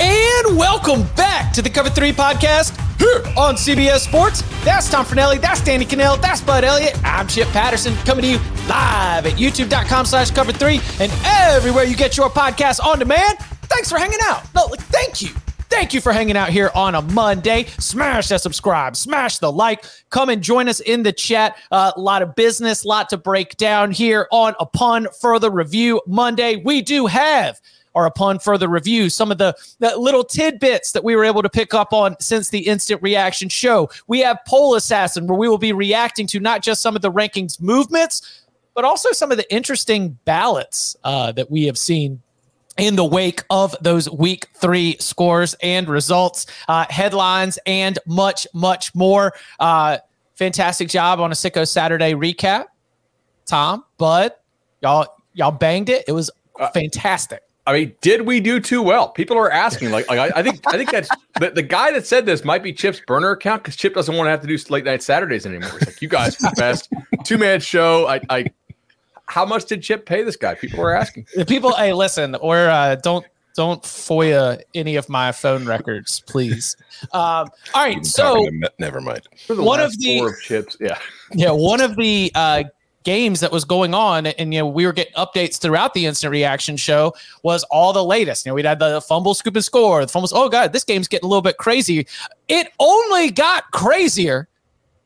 And welcome back to the Cover 3 podcast here on CBS Sports. That's Tom Fornelli. That's Danny Kanell. That's Bud Elliott. I'm Chip Patterson coming to you live at youtube.com slash cover three and everywhere you get your podcast on demand. Thanks for hanging out. No, like, thank you. Thank you for hanging out here on a Monday. Smash that subscribe, smash the like. Come and join us in the chat. A uh, lot of business, lot to break down here on Upon Further Review Monday. We do have or upon further review, some of the, the little tidbits that we were able to pick up on since the instant reaction show. We have Poll Assassin, where we will be reacting to not just some of the rankings movements, but also some of the interesting ballots uh, that we have seen in the wake of those week three scores and results, uh, headlines, and much, much more. Uh, fantastic job on a Sicko Saturday recap. Tom, Bud, y'all, y'all banged it. It was uh, fantastic. I mean, did we do too well? People are asking. Like, like I, I think I think that's the, the guy that said this might be Chip's burner account because Chip doesn't want to have to do late night Saturdays anymore. It's like you guys the best two man show. I, I, how much did Chip pay this guy? People are asking. People, hey, listen, or uh, don't don't FOIA any of my phone records, please. Um, all right, so never mind. One of the of chips, yeah, yeah, one of the uh, games that was going on and you know we were getting updates throughout the instant reaction show was all the latest. You know we'd had the fumble scoop and score the fumbles. Oh god this game's getting a little bit crazy. It only got crazier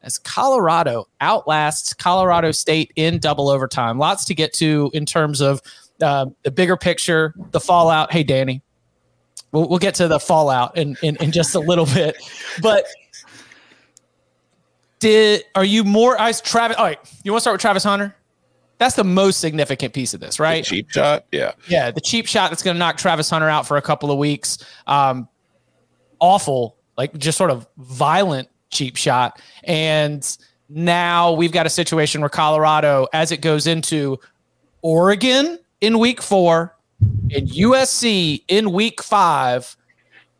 as colorado outlasts colorado state in double overtime. Lots to get to in terms of uh, the bigger picture the fallout. Hey danny we'll, we'll get to the fallout in, in, in just a little bit. But did are you more eyes Travis? All right, you want to start with Travis Hunter? That's the most significant piece of this, right? The cheap shot, yeah, yeah, the cheap shot that's going to knock Travis Hunter out for a couple of weeks. Um, awful, like just sort of violent cheap shot, and now we've got a situation where Colorado, as it goes into Oregon in week four and USC in week five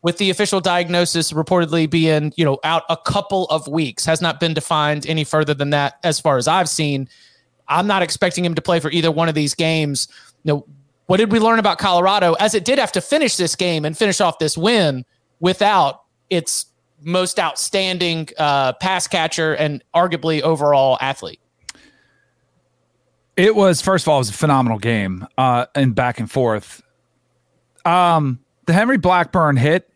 with the official diagnosis reportedly being, you know, out a couple of weeks, has not been defined any further than that as far as I've seen. I'm not expecting him to play for either one of these games. You know, what did we learn about Colorado as it did have to finish this game and finish off this win without its most outstanding uh, pass catcher and arguably overall athlete? It was first of all, it was a phenomenal game uh, and back and forth. Um, the Henry Blackburn hit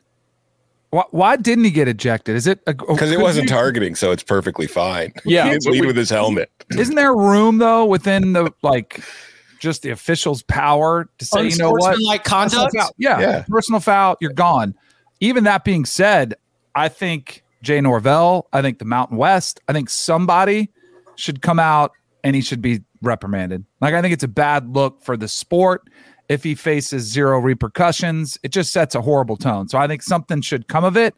why, why, didn't he get ejected? Is it because oh, it wasn't you, targeting, so it's perfectly fine. Yeah, he lead with his helmet. Isn't there room though within the like just the official's power to say, you know what, like conduct? Yeah, yeah, personal foul, you're gone. Even that being said, I think Jay Norvell, I think the Mountain West, I think somebody should come out and he should be reprimanded. Like I think it's a bad look for the sport if he faces zero repercussions. It just sets a horrible tone. So I think something should come of it.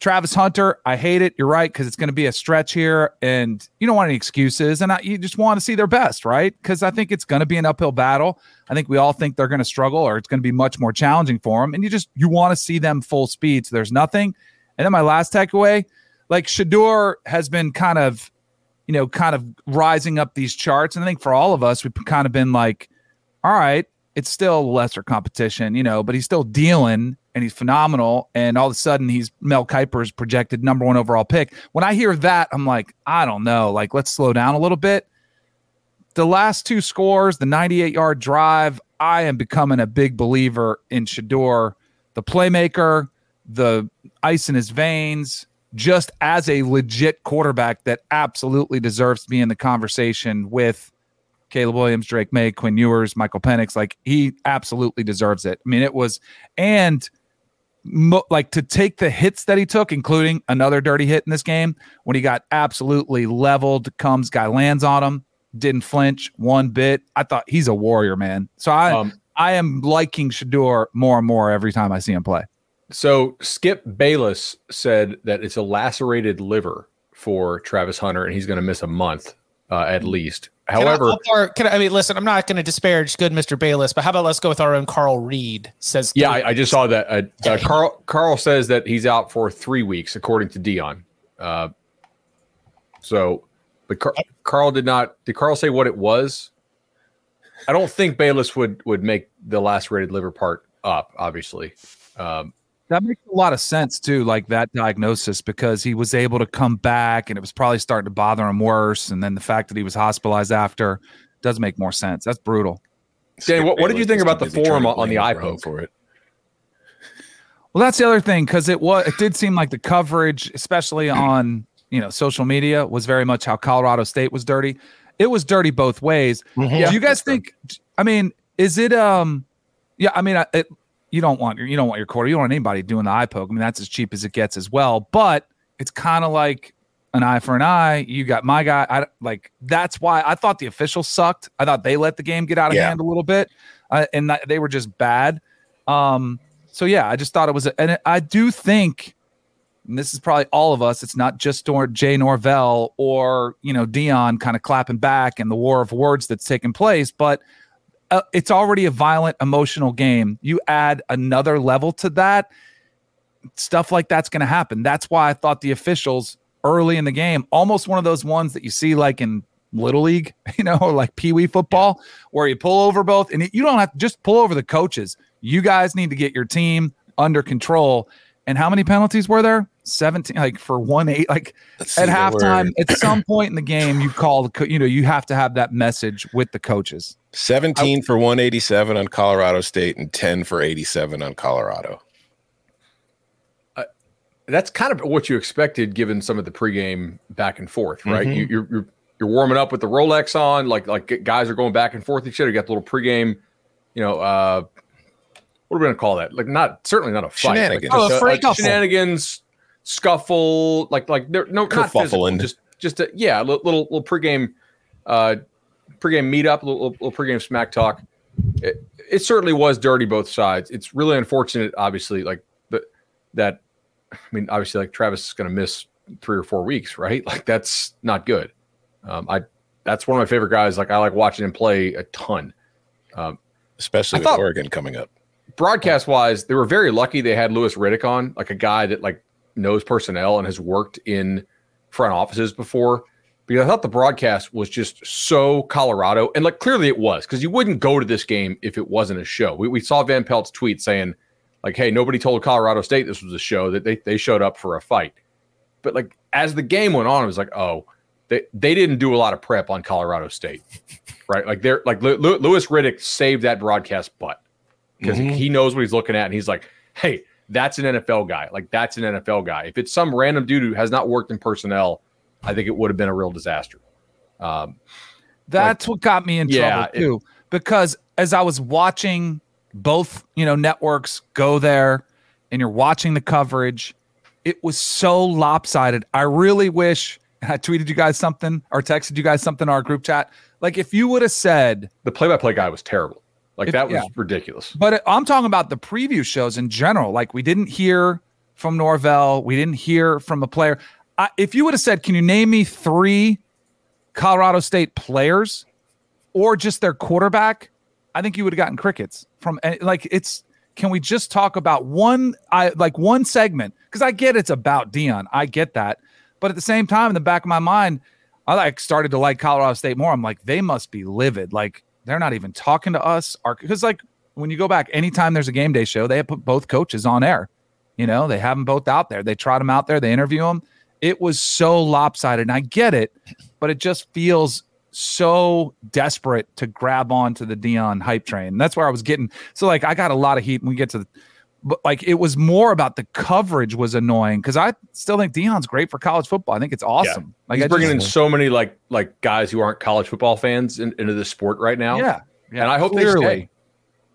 Travis Hunter, I hate it. You're right because it's going to be a stretch here, and you don't want any excuses, and I, you just want to see their best, right? Because I think it's going to be an uphill battle. I think we all think they're going to struggle, or it's going to be much more challenging for them, and you just you want to see them full speed. So there's nothing. And then my last takeaway, like Shedeur has been kind of, you know, kind of rising up these charts, and I think for all of us, we've kind of been like, all right, it's still lesser competition, you know, but he's still dealing and he's phenomenal. And all of a sudden, he's Mel Kiper's projected number one overall pick. When I hear that, I'm like, I don't know. Like, let's slow down a little bit. The last two scores, the 98 yard drive, I am becoming a big believer in Shedeur, the playmaker, the ice in his veins, just as a legit quarterback that absolutely deserves to be in the conversation with Caleb Williams, Drake Maye, Quinn Ewers, Michael Penix. Like he absolutely deserves it. I mean, it was, and mo- like to take the hits that he took, including another dirty hit in this game when he got absolutely leveled, comes guy lands on him, didn't flinch one bit. I thought he's a warrior, man. So I, Um, I am liking Shedeur more and more every time I see him play. So Skip Bayless said that it's a lacerated liver for Travis Hunter, and he's going to miss a month uh, at least. Can I- However, far- can I, I mean, listen, I'm not going to disparage good Mr. Bayless, but how about let's go with our own Carl Reed says. yeah, I, I just saw that. Uh, uh, Carl Carl says that he's out for three weeks, according to Deion. Uh, so, but Car- Carl did not. Did Carl say what it was? I don't think Bayless would would make the lacerated liver part up. Obviously, um, That makes a lot of sense too, like that diagnosis, because he was able to come back and it was probably starting to bother him worse. And then the fact that he was hospitalized after does make more sense. That's brutal. Dan, what- what did you think about the busy forum on the blame LeBron iPoke? for it? Well, that's the other thing because it was it did seem like the coverage, especially on you know social media, was very much how Colorado State was dirty. It was dirty both ways. Do you guys think? I mean, is it? Um, yeah. I mean, I- it, you don't want your you don't want your quarter. You don't want anybody doing the eye poke. I mean, that's as cheap as it gets as well. But it's kind of like an eye for an eye. You got my guy. I like that's why I thought the officials sucked. I thought they let the game get out of Yeah. hand a little bit, uh, and that, they were just bad. Um, so yeah, I just thought it was, a, and I do think, and this is probably all of us. It's not just Jay Norvell or you know Deion kind of clapping back and the war of words that's taking place, but uh, it's already a violent, emotional game. You add another level to that, stuff like that's going to happen. That's why I thought the officials early in the game, almost one of those ones that you see like in little league, you know, or like pee wee football, where you pull over both, and you don't have to just pull over the coaches. You guys need to get your team under control. And how many penalties were there? 17, like for one eight, like Let's at halftime, at some point in the game, you call the, co- you know, you have to have that message with the coaches. 17 for 187 on Colorado State and 10 for 87 on Colorado. that's kind of what you expected given some of the pregame back and forth, right? Mhm. You, you're, you're you're warming up with the Rolex on, like like guys are going back and forth each other. You got the little pregame, you know, uh, what are we gonna call that? Like not certainly not a fight, Shenanigans. like, Oh, a just free shenanigans, scuffle, like like there no not physical, just just a, yeah, a little little, little pregame, uh, pregame meetup, a little, little pregame smack talk. It, it certainly was dirty both sides. It's really unfortunate, obviously, like that I mean, obviously, like Travis is going to miss three or four weeks, right? Like that's not good. Um, I that's one of my favorite guys. Like I like watching him play a ton. especially I with Oregon coming up. Broadcast wise, they were very lucky they had Louis Riddick on, like a guy that like knows personnel and has worked in front offices before. Because I thought the broadcast was just so Colorado, and like clearly it was, because you wouldn't go to this game if it wasn't a show. We, we saw Van Pelt's tweet saying, like, "Hey, nobody told Colorado State this was a show; that they they showed up for a fight." But like as the game went on, it was like, oh, they they didn't do a lot of prep on Colorado State, right? Like they're like Lew- Louis Riddick saved that broadcast butt because Mhm. he knows what he's looking at, and he's like, hey, that's an NFL guy. Like that's an NFL guy. If it's some random dude who has not worked in personnel, I think it would have been a real disaster. Um, That's what got me in Yeah, trouble too. because as I was watching both, you know, networks go there and you're watching the coverage, it was so lopsided. I really wish I tweeted you guys something or texted you guys something in our group chat. Like if you would have said, the play-by-play guy was terrible. Like If- that was yeah. ridiculous. but I'm talking about the preview shows in general. Like we didn't hear from Norvell, we didn't hear from a player. I, if you would have said, "Can you name me three Colorado State players or just their quarterback?" I think you would have gotten crickets from and, like it's. Can we just talk about one? I like one segment because I get it's about Deion. I get that, but at the same time, in the back of my mind, I like started to like Colorado State more. I'm like, they must be livid. Like they're not even talking to us. Because like when you go back, anytime there's a game day show, they put both coaches on air. You know, they have them both out there. They trot them out there. They interview them. It was so lopsided, and I get it, but it just feels so desperate to grab onto the Deion hype train. That's where I was getting. So like, I got a lot of heat when we get to but like it was more about the coverage was annoying because I still think Deion's great for college football. I think it's awesome. Like He's I bringing in so many like like guys who aren't college football fans in, into this sport right now. yeah, yeah, and I hope they clearly. stay.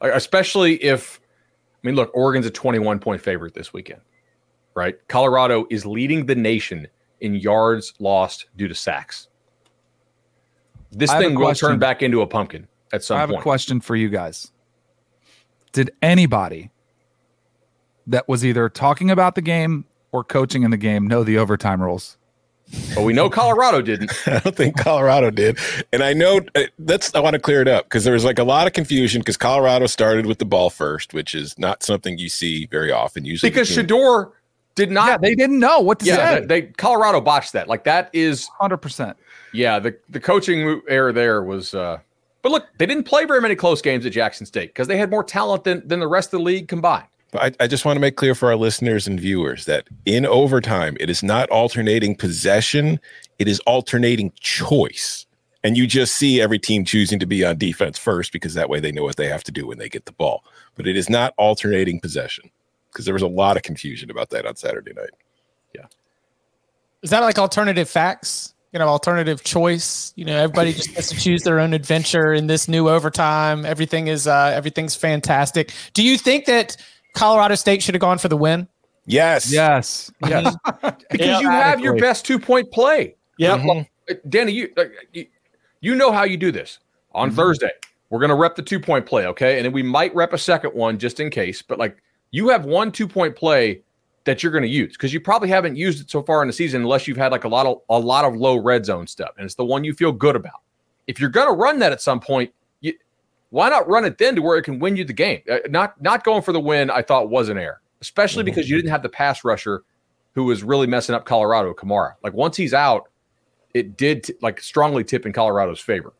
Like, Especially if, I mean, look, Oregon's a 21 point favorite this weekend, right? Colorado is leading the nation in yards lost due to sacks. This I have a thing will turn back into a pumpkin at some I have point. a question for you guys. Did anybody that was either talking about the game or coaching in the game know the overtime rules? But we know Colorado didn't. I don't think Colorado did. And I know uh, that's I want to clear it up because there was like a lot of confusion because Colorado started with the ball first, which is not something you see very often. Usually Because Shedeur did not. yeah, they didn't know what to yeah, say. they, they Colorado botched that. Like that is Hundred percent. Yeah, the the coaching error there was. uh But look, they didn't play very many close games at Jackson State because they had more talent than than the rest of the league combined. But I, I just want to make clear for our listeners and viewers that in overtime, it is not alternating possession, it is alternating choice. And you just see every team choosing to be on defense first because that way they know what they have to do when they get the ball. But it is not alternating possession because there was a lot of confusion about that on Saturday night. Yeah. Is that like alternative facts? You know, alternative choice. You know, everybody just gets to choose their own adventure in this new overtime. Everything is uh everything's fantastic. Do you think that Colorado State should have gone for the win? Yes. Yes. Yes. Because Yeah. you have your best two point play. Yep. Mhm. Uh, Danny, you, uh, you you know how you do this. On Thursday, we're gonna rep the two point play, okay, and then we might rep a second one just in case. But like, you have one two point play that you're gonna use because you probably haven't used it so far in the season unless you've had like a lot of a lot of low red zone stuff, and it's the one you feel good about. If you're gonna run that at some point, you, why not run it then to where it can win you the game? Uh, not not going for the win, I thought was an error, especially because you didn't have the pass rusher who was really messing up Colorado, Kamara. Like once he's out, it did t- like strongly tip in Colorado's favor.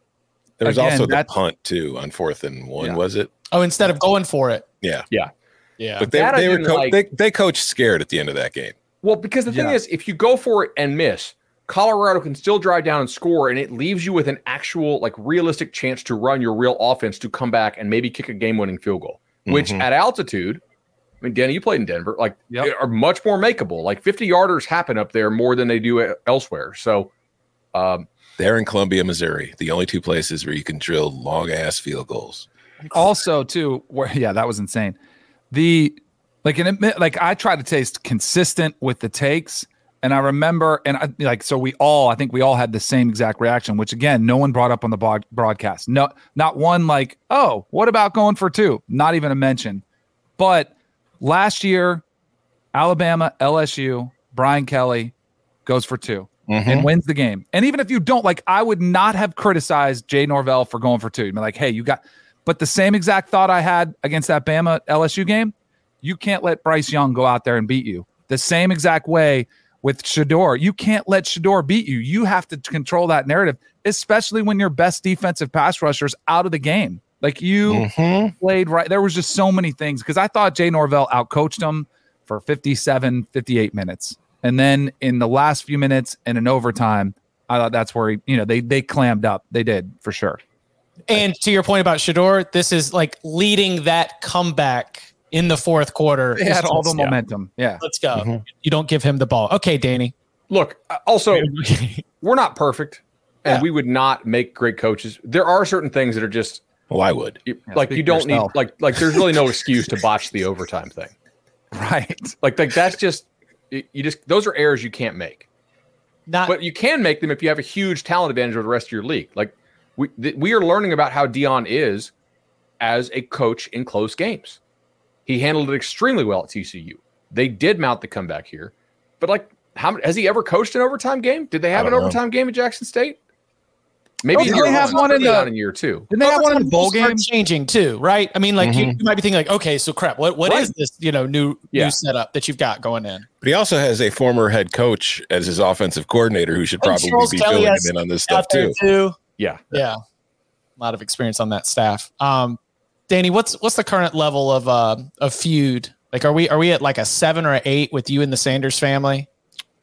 There was Again, also the punt too on fourth and one, Yeah. was it? Oh, instead of going for it. Yeah. Yeah. Yeah, but they, That they were co- like. they, they coached scared at the end of that game. Well, because the thing Yeah. is, if you go for it and miss, Colorado can still drive down and score, and it leaves you with an actual, like, realistic chance to run your real offense to come back and maybe kick a game-winning field goal. Which Mhm. at altitude, I mean, Danny, you played in Denver, like, Yep. are much more makeable. Like, fifty yarders happen up there more than they do elsewhere. So, um, They're in Columbia, Missouri, the only two places where you can drill long ass field goals. also too where yeah that was insane the like an admit like i try to taste consistent with the takes and i remember and I, like so we all i think we all had the same exact reaction which again no one brought up on the bod- broadcast no not one like oh what about going for two not even a mention but last year alabama lsu brian kelly goes for two and mm-hmm. wins the game. And even if you don't, like, I would not have criticized Jay Norvell for going for two. You'd be like, hey, you got, but the same exact thought I had against that Bama LSU game, you can't let Bryce Young go out there and beat you. The same exact way with Shedeur, you can't let Shedeur beat you. You have to control that narrative, especially when your best defensive pass rushers out of the game. Like you Mhm. played right. There was just so many things because I thought Jay Norvell outcoached him for 57, 58 minutes. And then in the last few minutes and in overtime, I thought that's where he, you know, they they clammed up. They did for sure. And to your point about Shedeur, this is like leading that comeback in the fourth quarter. They had all the just, momentum. Yeah. Let's go. Mhm. You don't give him the ball. Okay, Danny. look, uh, also, we're not perfect, and we would not make great coaches. There are certain things that are just Well, I would. you, Yeah, like you don't need like like there's really no excuse to botch the overtime thing. Right. Like like that's just you you just those are errors you can't make. Not But you can make them if you have a huge talent advantage over the rest of your league. Like we th- we are learning about how Deion is as a coach in close games. He handled it extremely well at TCU. They did mount the comeback here, but like how has he ever coached an overtime game? Did they have an know. overtime game at Jackson State? Maybe Oh, in did they have one in maybe the- in year two. Didn't they have one in the bowl rules game? changing too, right? I mean, like you, Mhm. you might be thinking like, okay, so crap. What what is Right. this? You know, new Yeah. new setup that you've got going in. But he also has a former head coach as his offensive coordinator who should probably be Kelly filling him in on this stuff too. too. Yeah. Yeah, a lot of experience on that staff. Um, Danny, what's what's the current level of uh, of feud? Like, are we are we at like a seven or an eight with you and the Sanders family?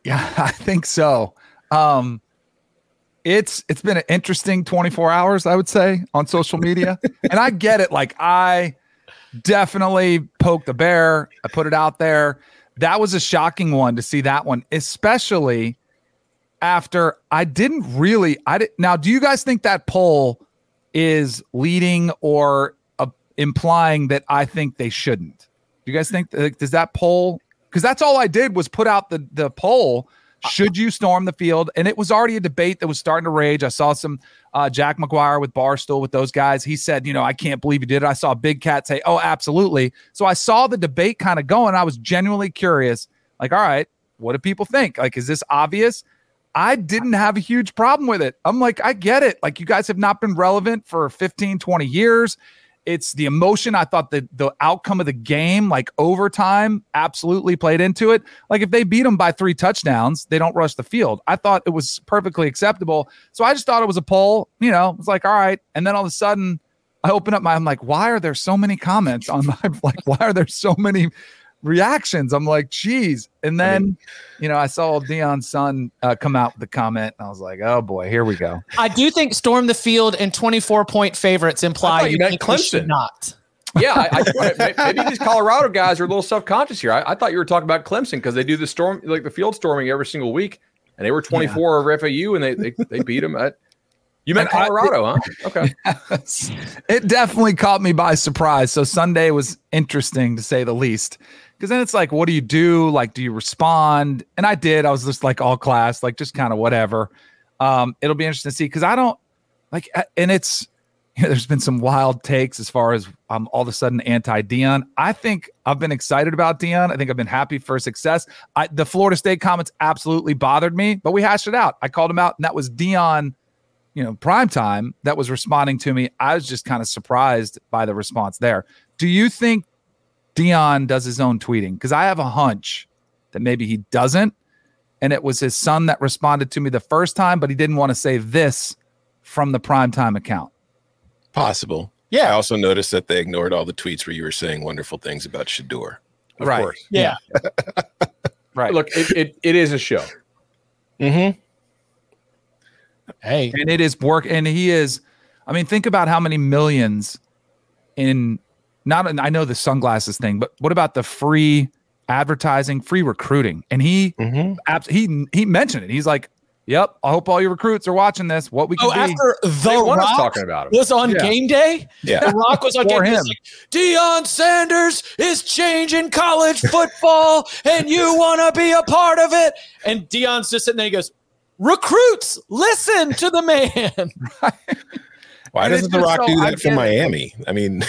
Yeah, I think so. Um, it's it's been an interesting 24 hours, I would say, on social media. and I get it. Like I definitely poked the bear. I put it out there. That was a shocking one to see that one, especially after I didn't really. I did, now. Do you guys think that poll is leading or uh, implying that I think they shouldn't? Do you guys think? Like, does that poll? Because that's all I did was put out the the poll. Should you storm the field? And it was already a debate that was starting to rage. I saw some uh, Jack McGuire with Barstool with those guys. He said, you know, I can't believe you did it. I saw Big Cat say, oh, absolutely. So I saw the debate kind of going. I was genuinely curious. Like, all right, what do people think? Like, is this obvious? I didn't have a huge problem with it. I'm like, I get it. Like, you guys have not been relevant for 15, 20 years. It's the emotion. I thought that the outcome of the game, like overtime, absolutely played into it. Like if they beat them by three touchdowns, they don't rush the field. I thought it was perfectly acceptable. So I just thought it was a poll. You know, it's like all right. And then all of a sudden, I open up my. I'm like, why are there so many comments on my? Like, why are there so many reactions. I'm like, geez. And then, I mean, you know, I saw Deion's son uh, come out with the comment, and I was like, oh boy, here we go. I do think storm the field and 24 point favorites imply you, meant Clemson. not. yeah, I, I, maybe these Colorado guys are a little self conscious here. I, I, thought you were talking about Clemson because they do the storm, like the field storming every single week, and they were 24 yeah. over FAU, and they they, they beat them at. You meant Colorado, huh? Okay. it definitely caught me by surprise. So Sunday was interesting to say the least because then it's like, what do you do? Like, do you respond? And I did. I was just like all class, like just kind of whatever. Um, it'll be interesting to see because I don't like, and it's you know, there's been some wild takes as far as I'm all of a sudden anti Deion. I think I've been excited about Deion. I think I've been happy for success. I, the Florida State comments absolutely bothered me, but we hashed it out. I called him out, and that was Deion. you know, prime time that was responding to me. I was just kind of surprised by the response there. Do you think Deion does his own tweeting because I have a hunch that maybe he doesn't. And it was his son that responded to me the first time, but he didn't want to say this from the primetime account. Possible. Yeah. I also noticed that they ignored all the tweets where you were saying wonderful things about Shedeur. Of right. Course. Yeah. right. Look, it, it, it is a show. Mm-hmm. Hey. And it is work. And he is, I mean, think about how many millions in not I know the sunglasses thing, but what about the free advertising, free recruiting? And he mm-hmm. abs- he he mentioned it. He's like, "Yep, I hope all your recruits are watching this. What we can oh, be. after the Rock talking about him. was on yeah. game day. Yeah, the Rock was on game him. day. Like, Deion Sanders is changing college football, and you want to be a part of it. And Deion's just sitting there. He goes, "Recruits, listen to the man." Why and doesn't The Rock so, do that for Miami? I mean,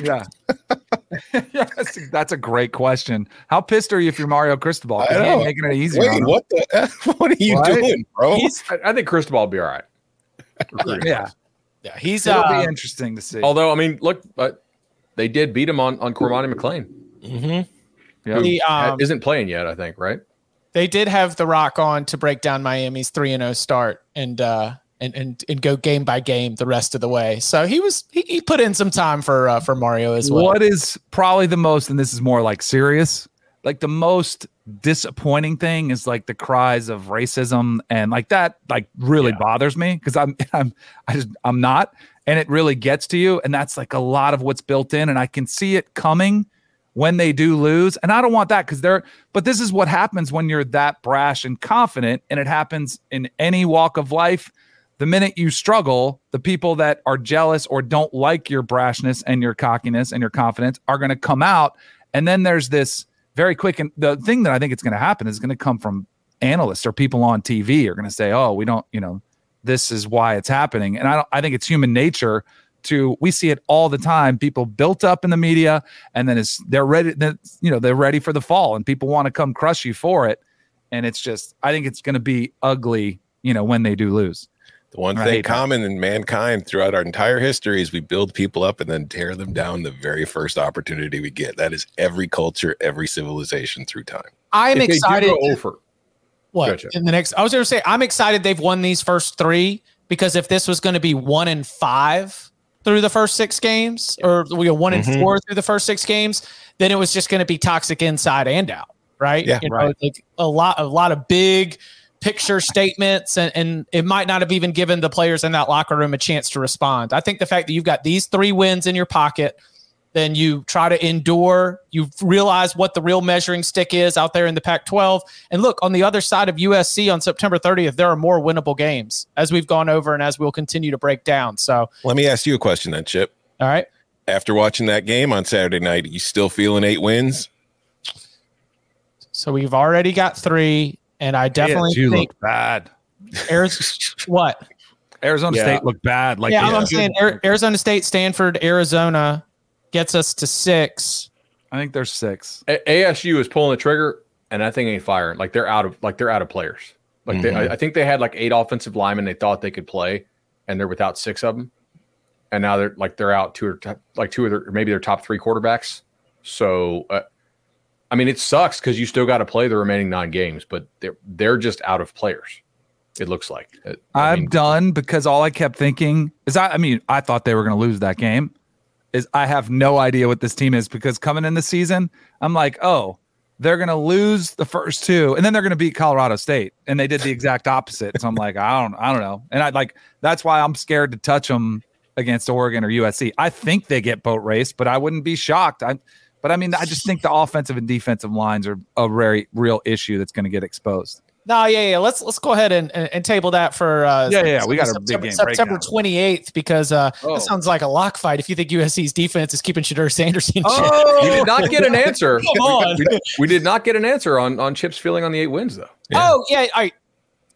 yeah, yeah that's, a, that's, a, great question. How pissed are you if you're Mario Cristobal? I know. Making it easier. Wait, what the? What are you what? doing, bro? He's, I think Cristobal will be all right. yeah, yeah, he's. It'll uh, be interesting to see. Although, I mean, look, uh, they did beat him on on Cormani McClain. Mm-hmm. Yeah, he um, isn't playing yet. I think right. They did have The Rock on to break down Miami's three and zero oh start, and uh, and, and and go game by game the rest of the way. So he was he, he put in some time for uh, for Mario as well. What is probably the most, and this is more like serious, like the most disappointing thing is like the cries of racism and like that like really yeah. bothers me because I'm I'm I just I'm not and it really gets to you and that's like a lot of what's built in and I can see it coming when they do lose and I don't want that because they're but this is what happens when you're that brash and confident and it happens in any walk of life the minute you struggle, the people that are jealous or don't like your brashness and your cockiness and your confidence are going to come out. And then there's this very quick, and the thing that I think it's going to happen is going to come from analysts or people on TV are going to say, "Oh, we don't, you know, this is why it's happening." And I don't, I think it's human nature to we see it all the time. People built up in the media, and then it's they're ready, you know, they're ready for the fall, and people want to come crush you for it. And it's just, I think it's going to be ugly, you know, when they do lose. The one right. thing common in mankind throughout our entire history is we build people up and then tear them down the very first opportunity we get. That is every culture, every civilization through time. I'm if excited. over. What gotcha. in the next? I was going to say I'm excited they've won these first three because if this was going to be one in five through the first six games, or we go one mm-hmm. and four through the first six games, then it was just going to be toxic inside and out, right? Yeah, you right. Know, like a lot, a lot of big picture statements and, and it might not have even given the players in that locker room a chance to respond. I think the fact that you've got these three wins in your pocket then you try to endure. You realize what the real measuring stick is out there in the Pac 12. And look, on the other side of USC on September 30th, there are more winnable games as we've gone over and as we'll continue to break down. So Let me ask you a question then, Chip. all right. After watching that game on Saturday night, you still feeling eight wins? So we've already got three, and I definitely you think look bad. Arizona. what? Arizona Yeah. State looked bad. Like yeah, they- I'm saying Arizona State, Stanford, Arizona gets us to six. I think there's six. A- ASU is pulling the trigger, and that thing ain't firing. Like they're out of like they're out of players. Like they, I, I think they had like eight offensive linemen they thought they could play, and they're without six of them, and now they're like they're out two or t- like two of their maybe their top three quarterbacks. So, uh, I mean, it sucks because you still got to play the remaining nine games, but they're they're just out of players. It looks like. Uh, I I'm mean, done because all I kept thinking is I, I mean, I thought they were going to lose that game. Is I have no idea what this team is because coming in the season, I'm like, oh, they're going to lose the first two and then they're going to beat Colorado State. And they did the exact opposite. So I'm like, I don't, I don't know. And I like, that's why I'm scared to touch them against Oregon or USC. I think they get boat race, but I wouldn't be shocked. I, but I mean, I just think the offensive and defensive lines are a very real issue that's going to get exposed. No, yeah, yeah. Let's let's go ahead and, and, and table that for uh, Yeah, yeah, we got a big September, game September twenty eighth because uh, Oh. that sounds like a lock fight. If you think USC's defense is keeping Shedeur Sanders in check. we did not get an answer. Come on. We, we did not get an answer on on Chip's feeling on the eight wins though. Oh yeah, I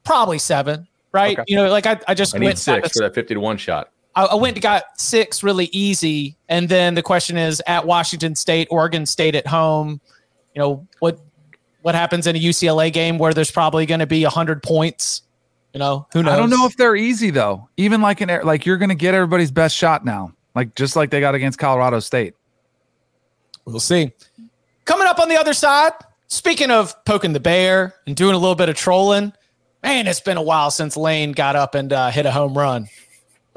probably seven, right? Okay. You know, like I, I just I need went six for that fifty to one shot. I, I went and got six really easy, and then the question is at Washington State, Oregon State at home. You know what what happens in a UCLA game where there's probably going to be hundred points. You know who knows? I don't know if they're easy though. Even like an air, like you're going to get everybody's best shot now, like just like they got against Colorado State. We'll see. Coming up on the other side, speaking of poking the bear and doing a little bit of trolling, man, it's been a while since Lane got up and uh, hit a home run.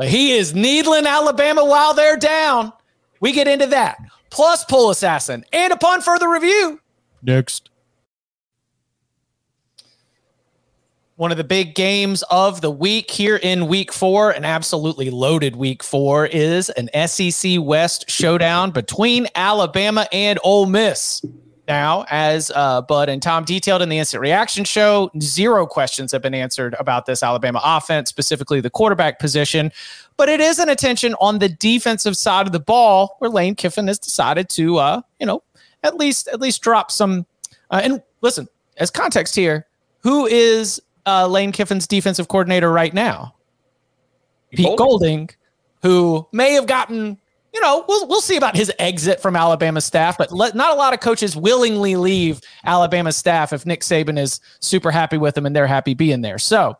But he is needling Alabama while they're down. We get into that. Plus, Poll Assassin. And upon further review, next. One of the big games of the week here in week four, an absolutely loaded week four, is an SEC West showdown between Alabama and Ole Miss. Now, as uh, Bud and Tom detailed in the instant reaction show, zero questions have been answered about this Alabama offense, specifically the quarterback position. But it is an attention on the defensive side of the ball where Lane Kiffin has decided to, uh, you know, at least at least drop some. Uh, and listen, as context here, who is uh, Lane Kiffin's defensive coordinator right now? Pete Golding, who may have gotten, you know, we'll, we'll see about his exit from Alabama staff, but let, not a lot of coaches willingly leave Alabama staff if Nick Saban is super happy with them and they're happy being there. So,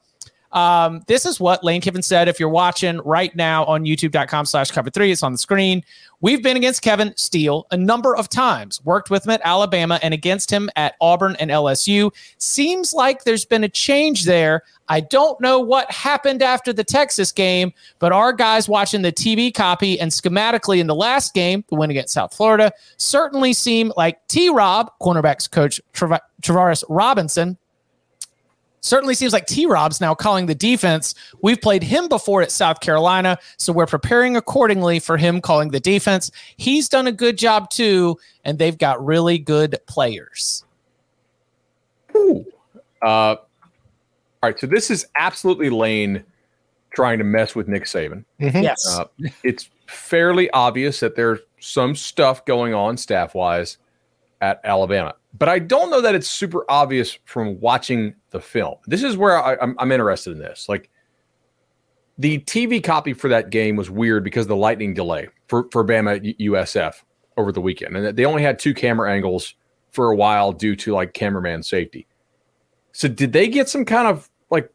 um, this is what Lane Kiffin said. If you're watching right now on youtube.com slash cover three, it's on the screen. We've been against Kevin Steele a number of times, worked with him at Alabama and against him at Auburn and LSU. Seems like there's been a change there. I don't know what happened after the Texas game, but our guys watching the TV copy and schematically in the last game, the win against South Florida, certainly seem like T Rob, cornerbacks coach Trav- Travaris Robinson, certainly seems like T Rob's now calling the defense. We've played him before at South Carolina, so we're preparing accordingly for him calling the defense. He's done a good job too, and they've got really good players. Uh, all right, so this is absolutely Lane trying to mess with Nick Saban. Yes. Uh, it's fairly obvious that there's some stuff going on staff wise at Alabama, but I don't know that it's super obvious from watching the film. This is where I, I'm, I'm interested in this. Like the TV copy for that game was weird because the lightning delay for, for Bama USF over the weekend. And they only had two camera angles for a while due to like cameraman safety. So did they get some kind of like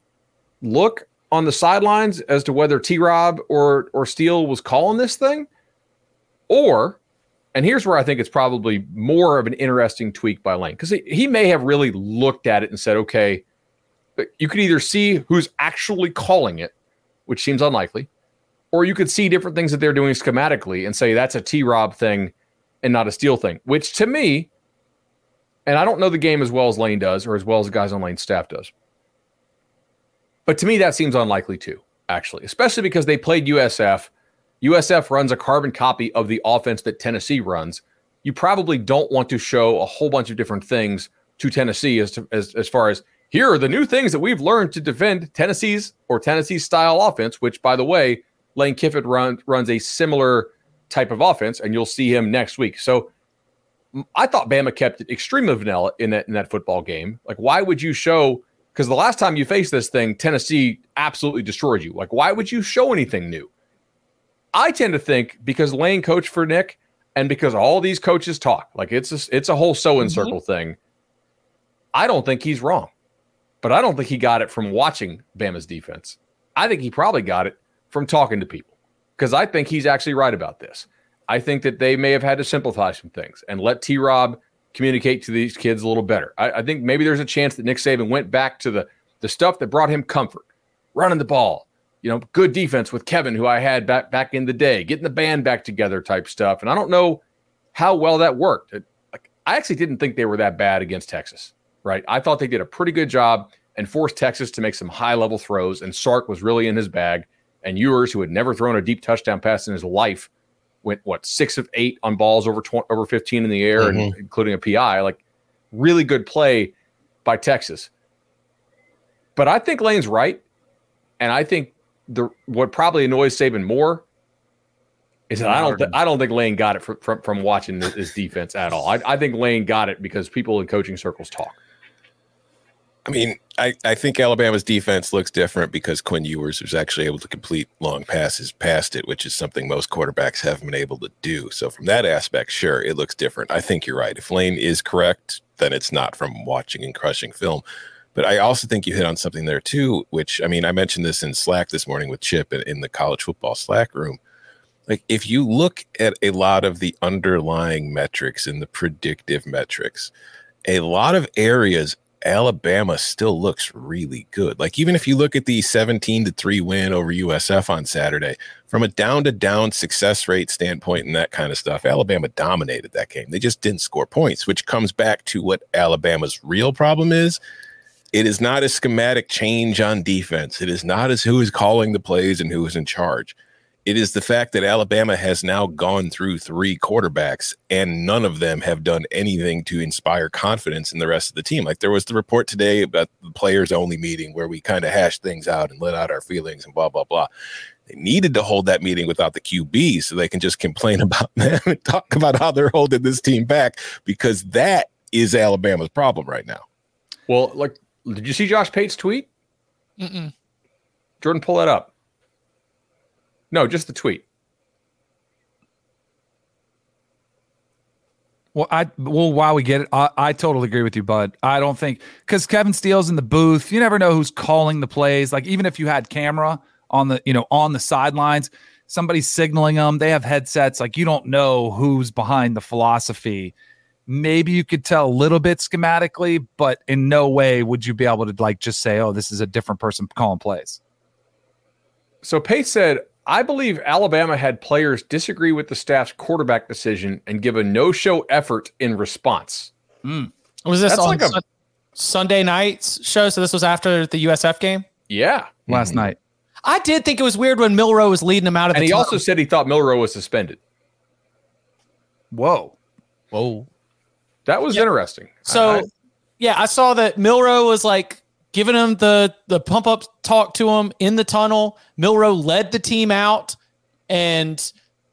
look on the sidelines as to whether T Rob or or Steele was calling this thing? Or, and here's where I think it's probably more of an interesting tweak by Lane, because he, may have really looked at it and said, okay, you could either see who's actually calling it, which seems unlikely, or you could see different things that they're doing schematically and say that's a T Rob thing and not a Steele thing, which to me, and I don't know the game as well as Lane does or as well as the guys on Lane's staff does. But to me, that seems unlikely too, actually, especially because they played USF USF runs a carbon copy of the offense that Tennessee runs, you probably don't want to show a whole bunch of different things to Tennessee as to, as as far as here are the new things that we've learned to defend Tennessee's or Tennessee's style offense, which by the way, Lane Kiffin run, runs a similar type of offense, and you'll see him next week. So I thought Bama kept it extremely vanilla in that in that football game. Like, why would you show? Because the last time you faced this thing, Tennessee absolutely destroyed you. Like, why would you show anything new? I tend to think because Lane coached for Nick, and because all these coaches talk, like it's a, it's a whole sewing mm-hmm. circle thing. I don't think he's wrong, but I don't think he got it from watching Bama's defense. I think he probably got it from talking to people because I think he's actually right about this. I think that they may have had to simplify some things and let T Rob communicate to these kids a little better. I, I, think maybe there's a chance that Nick Saban went back to the the stuff that brought him comfort, running the ball, you know, good defense with Kevin, who I had back back in the day, getting the band back together type stuff. And I don't know how well that worked. It, I actually didn't think they were that bad against Texas, right? I thought they did a pretty good job and forced Texas to make some high level throws. And Sark was really in his bag. And Ewers, who had never thrown a deep touchdown pass in his life, went what six of eight on balls over 20, over 15 in the air, mm-hmm. and including a PI. Like really good play by Texas. But I think Lane's right, and I think the what probably annoys Saban more is that I don't th- I don't think Lane got it from from, from watching his defense at all. I, I think Lane got it because people in coaching circles talk. I mean, I, I think Alabama's defense looks different because Quinn Ewers was actually able to complete long passes past it, which is something most quarterbacks haven't been able to do. So, from that aspect, sure, it looks different. I think you're right. If Lane is correct, then it's not from watching and crushing film. But I also think you hit on something there too, which I mean, I mentioned this in Slack this morning with Chip in, in the college football Slack room. Like, if you look at a lot of the underlying metrics and the predictive metrics, a lot of areas Alabama still looks really good. Like even if you look at the 17 to 3 win over USF on Saturday, from a down to down success rate standpoint and that kind of stuff, Alabama dominated that game. They just didn't score points, which comes back to what Alabama's real problem is. It is not a schematic change on defense. It is not as who is calling the plays and who is in charge. It is the fact that Alabama has now gone through three quarterbacks and none of them have done anything to inspire confidence in the rest of the team. Like there was the report today about the players only meeting where we kind of hashed things out and let out our feelings and blah, blah, blah. They needed to hold that meeting without the QB so they can just complain about them and talk about how they're holding this team back because that is Alabama's problem right now. Well, like, did you see Josh Pate's tweet? Mm-mm. Jordan, pull that up. No, just the tweet. Well, I well while we get it, I, I totally agree with you, Bud. I don't think because Kevin Steele's in the booth. You never know who's calling the plays. Like even if you had camera on the you know on the sidelines, somebody's signaling them. They have headsets. Like you don't know who's behind the philosophy. Maybe you could tell a little bit schematically, but in no way would you be able to like just say, "Oh, this is a different person calling plays." So Pate said, I believe Alabama had players disagree with the staff's quarterback decision and give a no-show effort in response. Mm. Was this That's on like a, Sunday night's show? So this was after the USF game. Yeah, last mm-hmm. night. I did think it was weird when Milroe was leading him out of. And the And he also said he thought Milroe was suspended. Whoa, whoa, that was interesting. So, I, I, yeah, I saw that Milroe was like giving him the the pump up talk to him in the tunnel. Milroe led the team out, and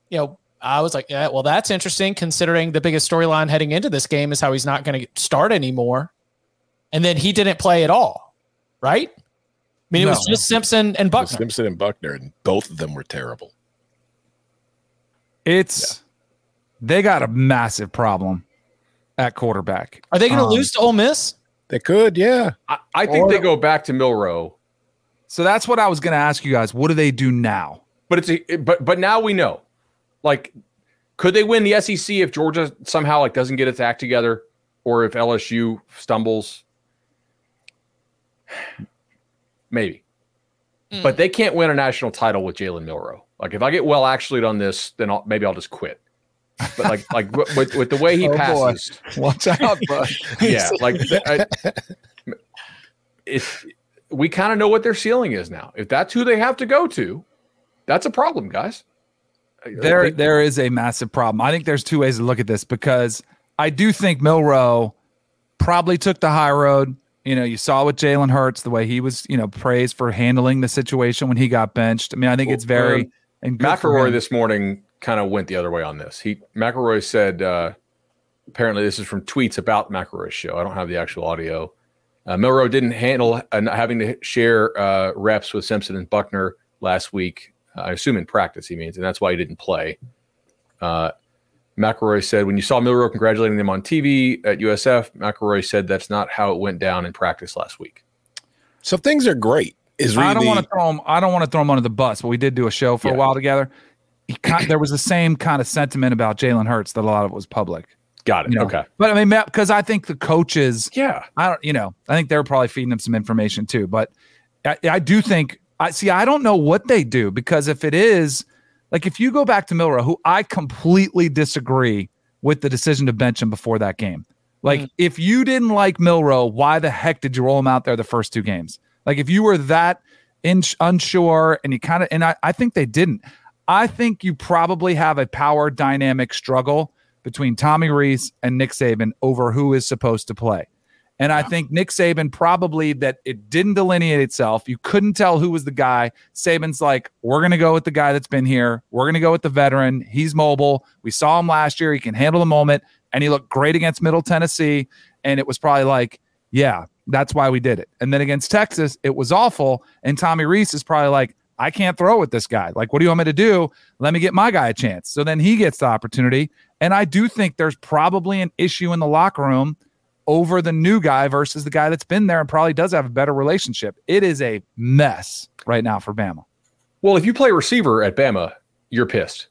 you know I was like, yeah, well, that's interesting considering the biggest storyline heading into this game is how he's not going to start anymore, and then he didn't play at all, right? I mean, it no. was just Simpson and Buchner. Simpson and Buchner, and both of them were terrible. It's yeah. they got a massive problem at quarterback. Are they going to um, lose to Ole Miss? They could, yeah. I, I think or, they go back to Milroe. So that's what I was going to ask you guys. What do they do now? But it's a, but but now we know. Like, could they win the SEC if Georgia somehow like doesn't get its act together, or if LSU stumbles? Maybe. Mm. But they can't win a national title with Jalen Milroe. Like, if I get well actually on this, then I'll, maybe I'll just quit but like like with, with the way he oh passes, boy. watch out, bud. yeah, like I, if we kind of know what their ceiling is now. If that's who they have to go to, that's a problem, guys. There, there is a massive problem. I think there's two ways to look at this because I do think Milroe probably took the high road. You know, you saw with Jalen Hurts the way he was, you know, praised for handling the situation when he got benched. I mean, I think it's very uh, and good McElroy this morning kind of went the other way on this. He McElroy said uh, apparently this is from tweets about McElroy's show. I don't have the actual audio. Uh, Milroe didn't handle uh, having to share uh, reps with Simpson and Buchner last week. I assume in practice he means, and that's why he didn't play. Uh, McElroy said when you saw Milroe congratulating them on TV at USF, McElroy said that's not how it went down in practice last week. So things are great. Is really I don't want to throw him. I don't want to throw him under the bus, but we did do a show for Yeah. a while together. He kind, there was the same kind of sentiment about Jalen Hurts that a lot of it was public. Got it. You know? Okay. but I mean, because I think the coaches, Yeah. I don't, you know, I think they're probably feeding him some information too. But I, I do think I see. I don't know what they do because if it is like if you go back to Milroe, who I completely disagree with the decision to bench him before that game. Like mm. if you didn't like Milroe, why the heck did you roll him out there the first two games? Like if you were that in, unsure and you kind of and I, I think they didn't. I think you probably have a power dynamic struggle between Tommy Rees and Nick Saban over who is supposed to play. And I think Nick Saban probably that it didn't delineate itself. You couldn't tell who was the guy. Saban's like, we're going to go with the guy that's been here. We're going to go with the veteran. He's mobile. We saw him last year. He can handle the moment. And he looked great against Middle Tennessee. And it was probably like, yeah, that's why we did it. And then against Texas, it was awful. And Tommy Rees is probably like, I can't throw with this guy. Like, what do you want me to do? Let me get my guy a chance. So then he gets the opportunity. And I do think there's probably an issue in the locker room over the new guy versus the guy that's been there and probably does have a better relationship. It is a mess right now for Bama. Well, if you play receiver at Bama, you're pissed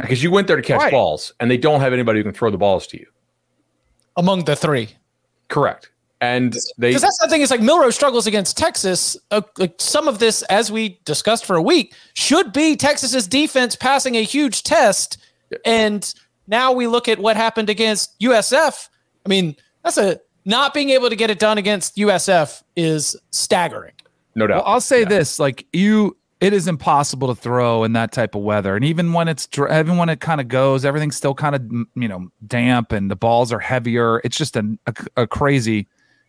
because you went there to catch Right. balls, and they don't have anybody who can throw the balls to you. among the three. Correct. And they Because that's the thing is like Milroe struggles against Texas. Uh, like some of this, as we discussed for a week, should be Texas's defense passing a huge test. And now we look at what happened against USF. I mean, that's a not being able to get it done against USF is staggering. no doubt. Well, I'll say this: like you, it is impossible to throw in that type of weather, and even when it's dr- even when it kind of goes, everything's still kind of you know damp, and the balls are heavier. It's just a, a, a crazy,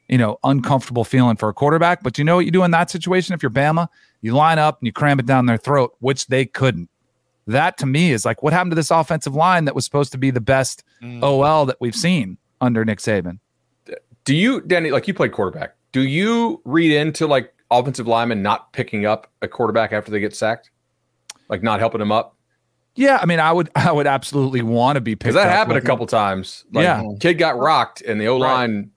you know, uncomfortable feeling for a quarterback. But you know what you do in that situation? If you're Bama, you line up and you cram it down their throat, which they couldn't. That to me is like what happened to this offensive line that was supposed to be the best mm. OL that we've seen under Nick Saban. do you, Danny, like you played quarterback? Do you read into like offensive linemen not picking up a quarterback after they get sacked, like not helping them up? Yeah, I mean, I would, I would absolutely want to be picked. Because that happened a couple times. Like, Yeah. kid got rocked, and the O line.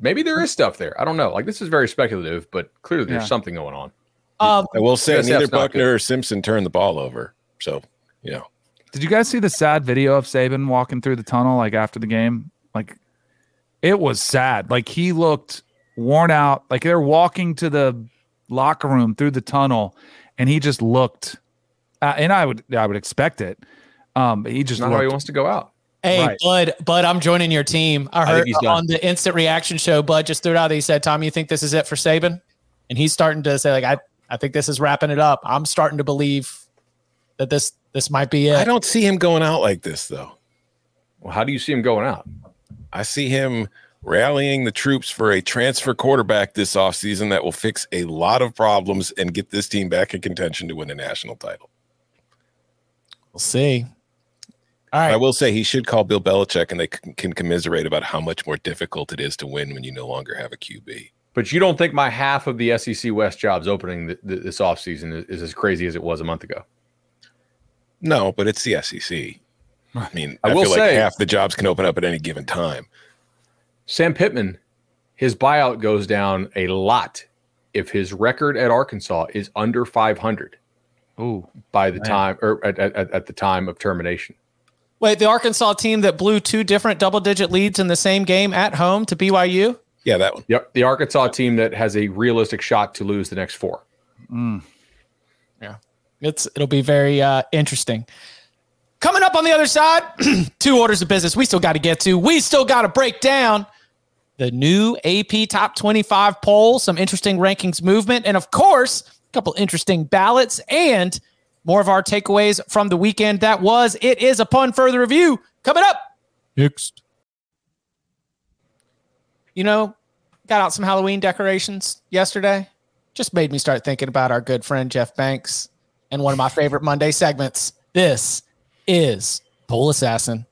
Maybe there is stuff there. I don't know. Like this is very speculative, but clearly there's something going on. Um, I will say USF's neither not Buchner or Simpson turned the ball over. So, you know, Did you guys see the sad video of Saban walking through the tunnel like after the game? Like it was sad. Like he looked worn out. Like they're walking to the locker room through the tunnel and he just looked uh, and I would I would expect it. Um but he just Not how he wants to go out. Hey, Right. Bud, Bud, I'm joining your team. I think heard he's on the instant reaction show, Bud just threw it out. He said, Tom, you think this is it for Saban? And he's starting to say, like, I, I think this is wrapping it up. I'm starting to believe that this this might be it. I don't see him going out like this though. Well, how do you see him going out? I see him rallying the troops for a transfer quarterback this offseason that will fix a lot of problems and get this team back in contention to win a national title. We'll see. All I will say he should call Bill Belichick and they can, can commiserate about how much more difficult it is to win when you no longer have a QB. But you don't think my half of the SEC West jobs opening th- th- this offseason is, is as crazy as it was a month ago? No, but it's the SEC. I mean, I I, will feel like say- half the jobs can open up at any given time. Sam Pittman, his buyout goes down a lot if his record at Arkansas is under 500 Ooh. by the time or at, at, at the time of termination. Wait, the Arkansas team that blew two different double digit leads in the same game at home to BYU? Yeah, that one. Yep, the Arkansas team that has a realistic shot to lose the next four. Yeah, It's it'll be very uh, interesting. Coming up on the other side, two orders of business we still got to get to. We still got to break down the new AP Top 25 poll, some interesting rankings movement, and of course, a couple interesting ballots and more of our takeaways from the weekend. That was, it is upon further review coming up. Next. You know, got out some Halloween decorations yesterday. Just made me start thinking about our good friend Jeff Banks and one of my favorite Monday segments. This is Poll Assassin.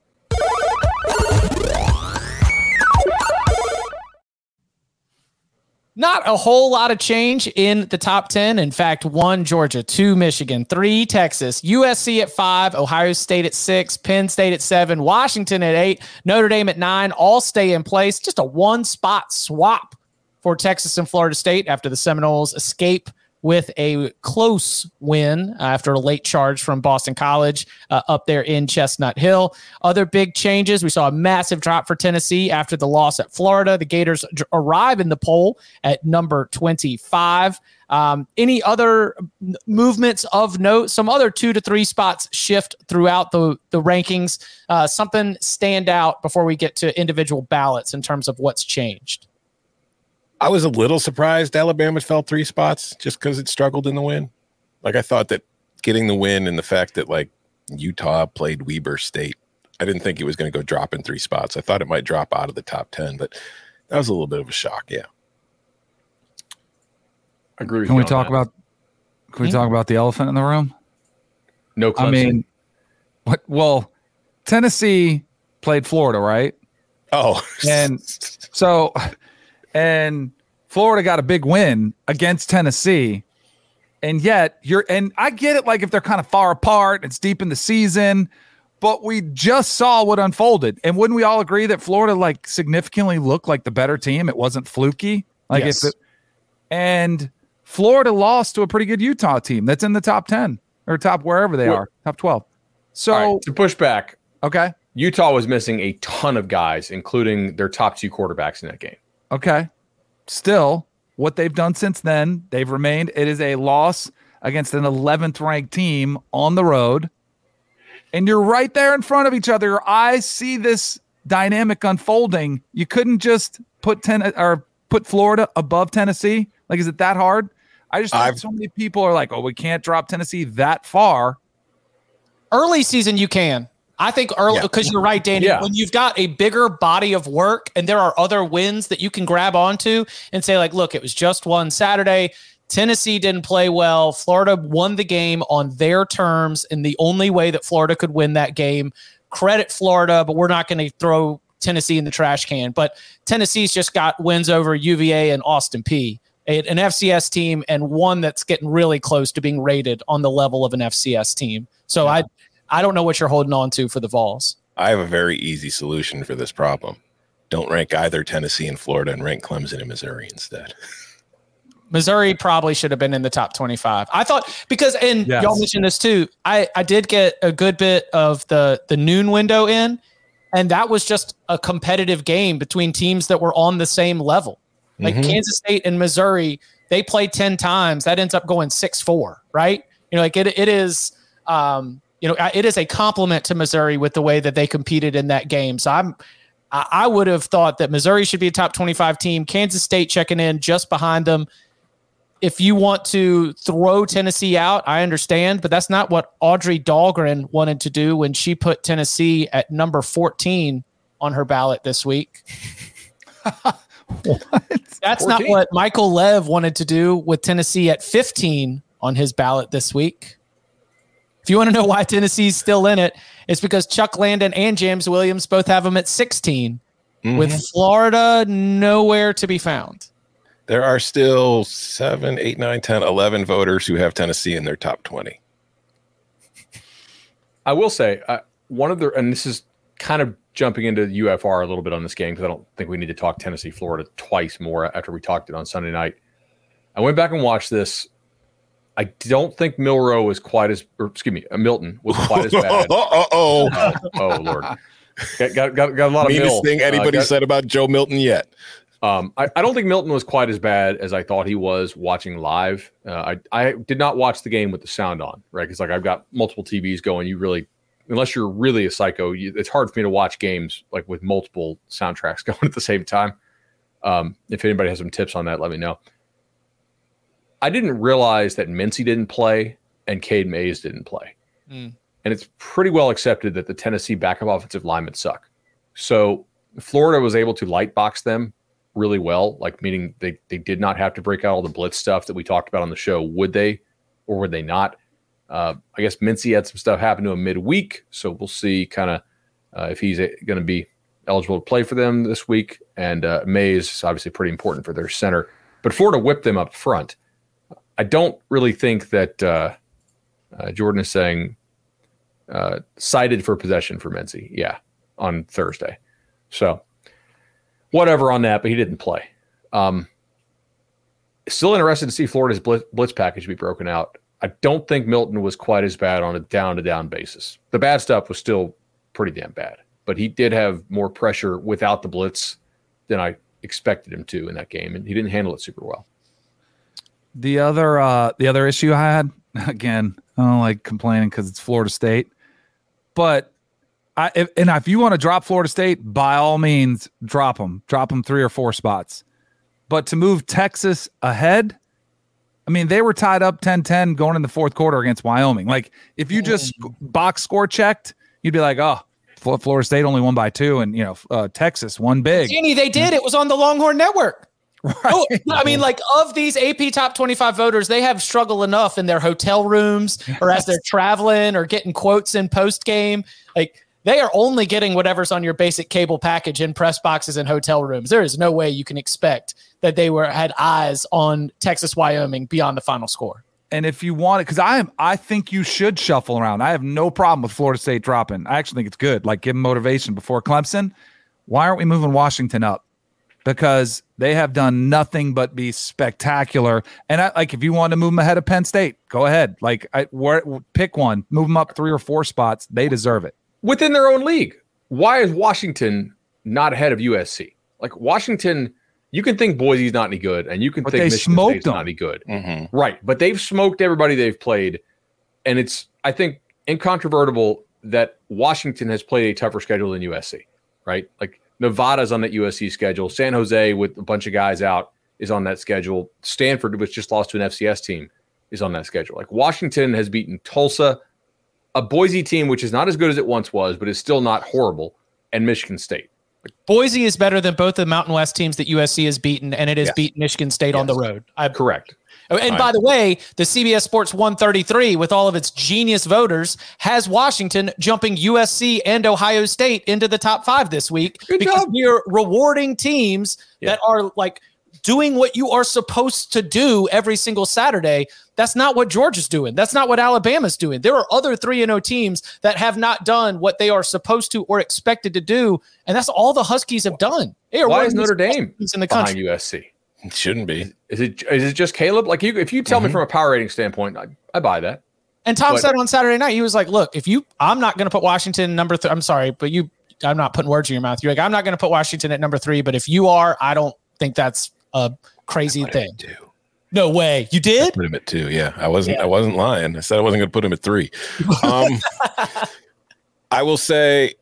Not a whole lot of change in the top 10. In fact, one Georgia, two Michigan, three Texas, USC at five, Ohio State at six, Penn State at seven, Washington at eight, Notre Dame at nine, all stay in place. Just a one spot swap for Texas and Florida State after the Seminoles escape with a close win after a late charge from Boston College uh, up there in Chestnut Hill. Other big changes we saw a massive drop for Tennessee after the loss at Florida. The Gators arrive in the poll at number 25. Um, any other movements of note? Some other two to three spots shift throughout the, the rankings. Uh, something stand out before we get to individual ballots in terms of what's changed. I was a little surprised Alabama fell three spots just because it struggled in the win. Like I thought that getting the win and the fact that like Utah played Weber State, I didn't think it was going to go drop in three spots. I thought it might drop out of the top ten, but that was a little bit of a shock. Yeah. I agree. With Can you we on talk that. about can we hmm? talk about the elephant in the room? no? Clemson. I mean, what well, Tennessee played Florida, right? Oh, And so and Florida got a big win against Tennessee. And yet you're and I get it like if they're kind of far apart, it's deep in the season, but we just saw what unfolded. And wouldn't we all agree that Florida like significantly looked like the better team? It wasn't fluky. Like Yes. if it and Florida lost to a pretty good Utah team that's in the top 10 or top wherever they Well- are, top 12. So, right, to push back, okay. Utah was missing a ton of guys, including their top two quarterbacks in that game. Okay. Still, what they've done since then, they've remained. It is a loss against an 11th ranked team on the road. And you're right there in front of each other. Your eyes see this dynamic unfolding. You couldn't just put ten or put Florida above Tennessee. Like, is it that hard? I just think I've- so many people are like, oh, we can't drop Tennessee that far. early season you can i think early Yeah. because you're right danny Yeah. when you've got a bigger body of work and there are other wins that you can grab onto and say like look it was just one saturday tennessee didn't play well florida won the game on their terms in the only way that florida could win that game credit florida but we're not going to throw tennessee in the trash can but tennessee's just got wins over uva and austin Peay, an FCS team and one that's getting really close to being rated on the level of an FCS team. So I I don't know what you're holding on to for the Vols. I have a very easy solution for this problem. Don't rank either Tennessee and Florida and rank Clemson and Missouri instead. Missouri probably should have been in the top 25. I thought because and Yes. y'all mentioned this too. I I did get a good bit of the the noon window in and that was just a competitive game between teams that were on the same level. Like Mhm. Kansas State and Missouri, they played 10 times. That ends up going 6-4, right? You know, like it it is um you know, it is a compliment to Missouri with the way that they competed in that game. So I'm I I would have thought that Missouri should be a top 25 team. Kansas State checking in just behind them. If you want to throw Tennessee out, I understand, but that's not what Audrey Dahlgren wanted to do when she put Tennessee at number 14 on her ballot this week. That's not what Michael Lev wanted to do with Tennessee at 15 on his ballot this week. If you want to know why Tennessee's still in it, it's because Chuck Landon and James Williams both have them at 16, with Florida nowhere to be found. There are still seven, eight, nine, 10, 11 voters who have Tennessee in their top 20. I will say uh, one of the, and this is kind of jumping into UFR a little bit on this game because I don't think we need to talk Tennessee, Florida twice more after we talked it on Sunday night. I went back and watched this. I don't think Milroe was quite as, or excuse me, uh, Milton was quite as bad. oh, oh. oh, Lord. Got, got, got, got a lot of Meanest thing Uh, anybody got- said about Joe Milton yet. Um, I, I don't think Milton was quite as bad as I thought he was watching live. Uh, I I did not watch the game with the sound on, right? Because like I've got multiple TVs going. You really, unless you're really a psycho, you, it's hard for me to watch games like with multiple soundtracks going at the same time. Um, if anybody has some tips on that, let me know. I didn't realize that Mincey didn't play and Cade Mays didn't play. Mm. And it's pretty well accepted that the Tennessee backup offensive linemen suck. So Florida was able to light box them really well, like meaning they, they did not have to break out all the blitz stuff that we talked about on the show. Would they or would they not? Uh, I guess Mincey had some stuff happen to him midweek. So we'll see kind of uh, if he's going to be eligible to play for them this week. And uh, Mays is obviously pretty important for their center. But Florida whipped them up front. I don't really think that uh, uh, Jordan is saying uh, cited for possession for Mincey. Yeah, on Thursday. So whatever on that, but he didn't play. Um, still interested to see Florida's blitz, blitz package be broken out. I don't think Milton was quite as bad on a down to down basis. The bad stuff was still pretty damn bad, but he did have more pressure without the blitz than I expected him to in that game, and he didn't handle it super well. The other uh the other issue I had again, I don't like complaining because it's Florida State, but I if, and if you want to drop Florida State, by all means, drop them, drop them three or four spots. But to move Texas ahead, I mean, they were tied up 10-10 going in the fourth quarter against Wyoming. Like if you just box score checked, you'd be like, oh, Florida State only won by two, and you know uh, Texas won big. Danny, they did. It was on the Longhorn Network. Right. Oh, I mean, like of these AP top 25 voters, they have struggled enough in their hotel rooms or as they're traveling or getting quotes in post game. Like they are only getting whatever's on your basic cable package in press boxes and hotel rooms. There is no way you can expect that they were had eyes on Texas Wyoming beyond the final score. And if you want it, because I am, I think you should shuffle around. I have no problem with Florida State dropping. I actually think it's good. Like give them motivation before Clemson. Why aren't we moving Washington up? Because they have done nothing but be spectacular. And I, like, if you want to move them ahead of Penn State, go ahead. Like, I where, pick one, move them up three or four spots. They deserve it within their own league. Why is Washington not ahead of USC? Like Washington, you can think Boise's not any good, and you can but think Michigan State's them. not any good, Mm-hmm. right? But they've smoked everybody they've played, and it's I think incontrovertible that Washington has played a tougher schedule than USC, right? Like Nevada's on that USC schedule, San Jose with a bunch of guys out is on that schedule. Stanford, which just lost to an FCS team, is on that schedule. Like Washington has beaten Tulsa, a Boise team which is not as good as it once was, but is still not horrible, and Michigan State. Boise is better than both the Mountain West teams that USC has beaten, and it has Yes. beat Michigan State on the road. I, Correct. Oh, and by the way, the CBS Sports 133, with all of its genius voters, has Washington jumping USC and Ohio State into the top five this week Good because job. we are rewarding teams Yeah. that are like doing what you are supposed to do every single Saturday. That's not what Georgia's doing. That's not what Alabama's doing. There are other 3 and 0 teams that have not done what they are supposed to or expected to do, and that's all the Huskies have done. Why is Notre Dame in the behind country. USC? It shouldn't be. Is it is it just Caleb? Like you, if you tell me Mm-hmm. from a power rating standpoint, I, I buy that. And Tom But- said on Saturday night, he was like, "Look, if you, I'm not going to put Washington number. Th- I'm sorry, but you, I'm not putting words in your mouth. You're like, I'm not going to put Washington at number three, but if you are, I don't think that's a crazy Put thing. at. No way, you did. I Put him at two. Yeah, I wasn't. I wasn't lying. I said I wasn't going to put him at three. Um, I will say,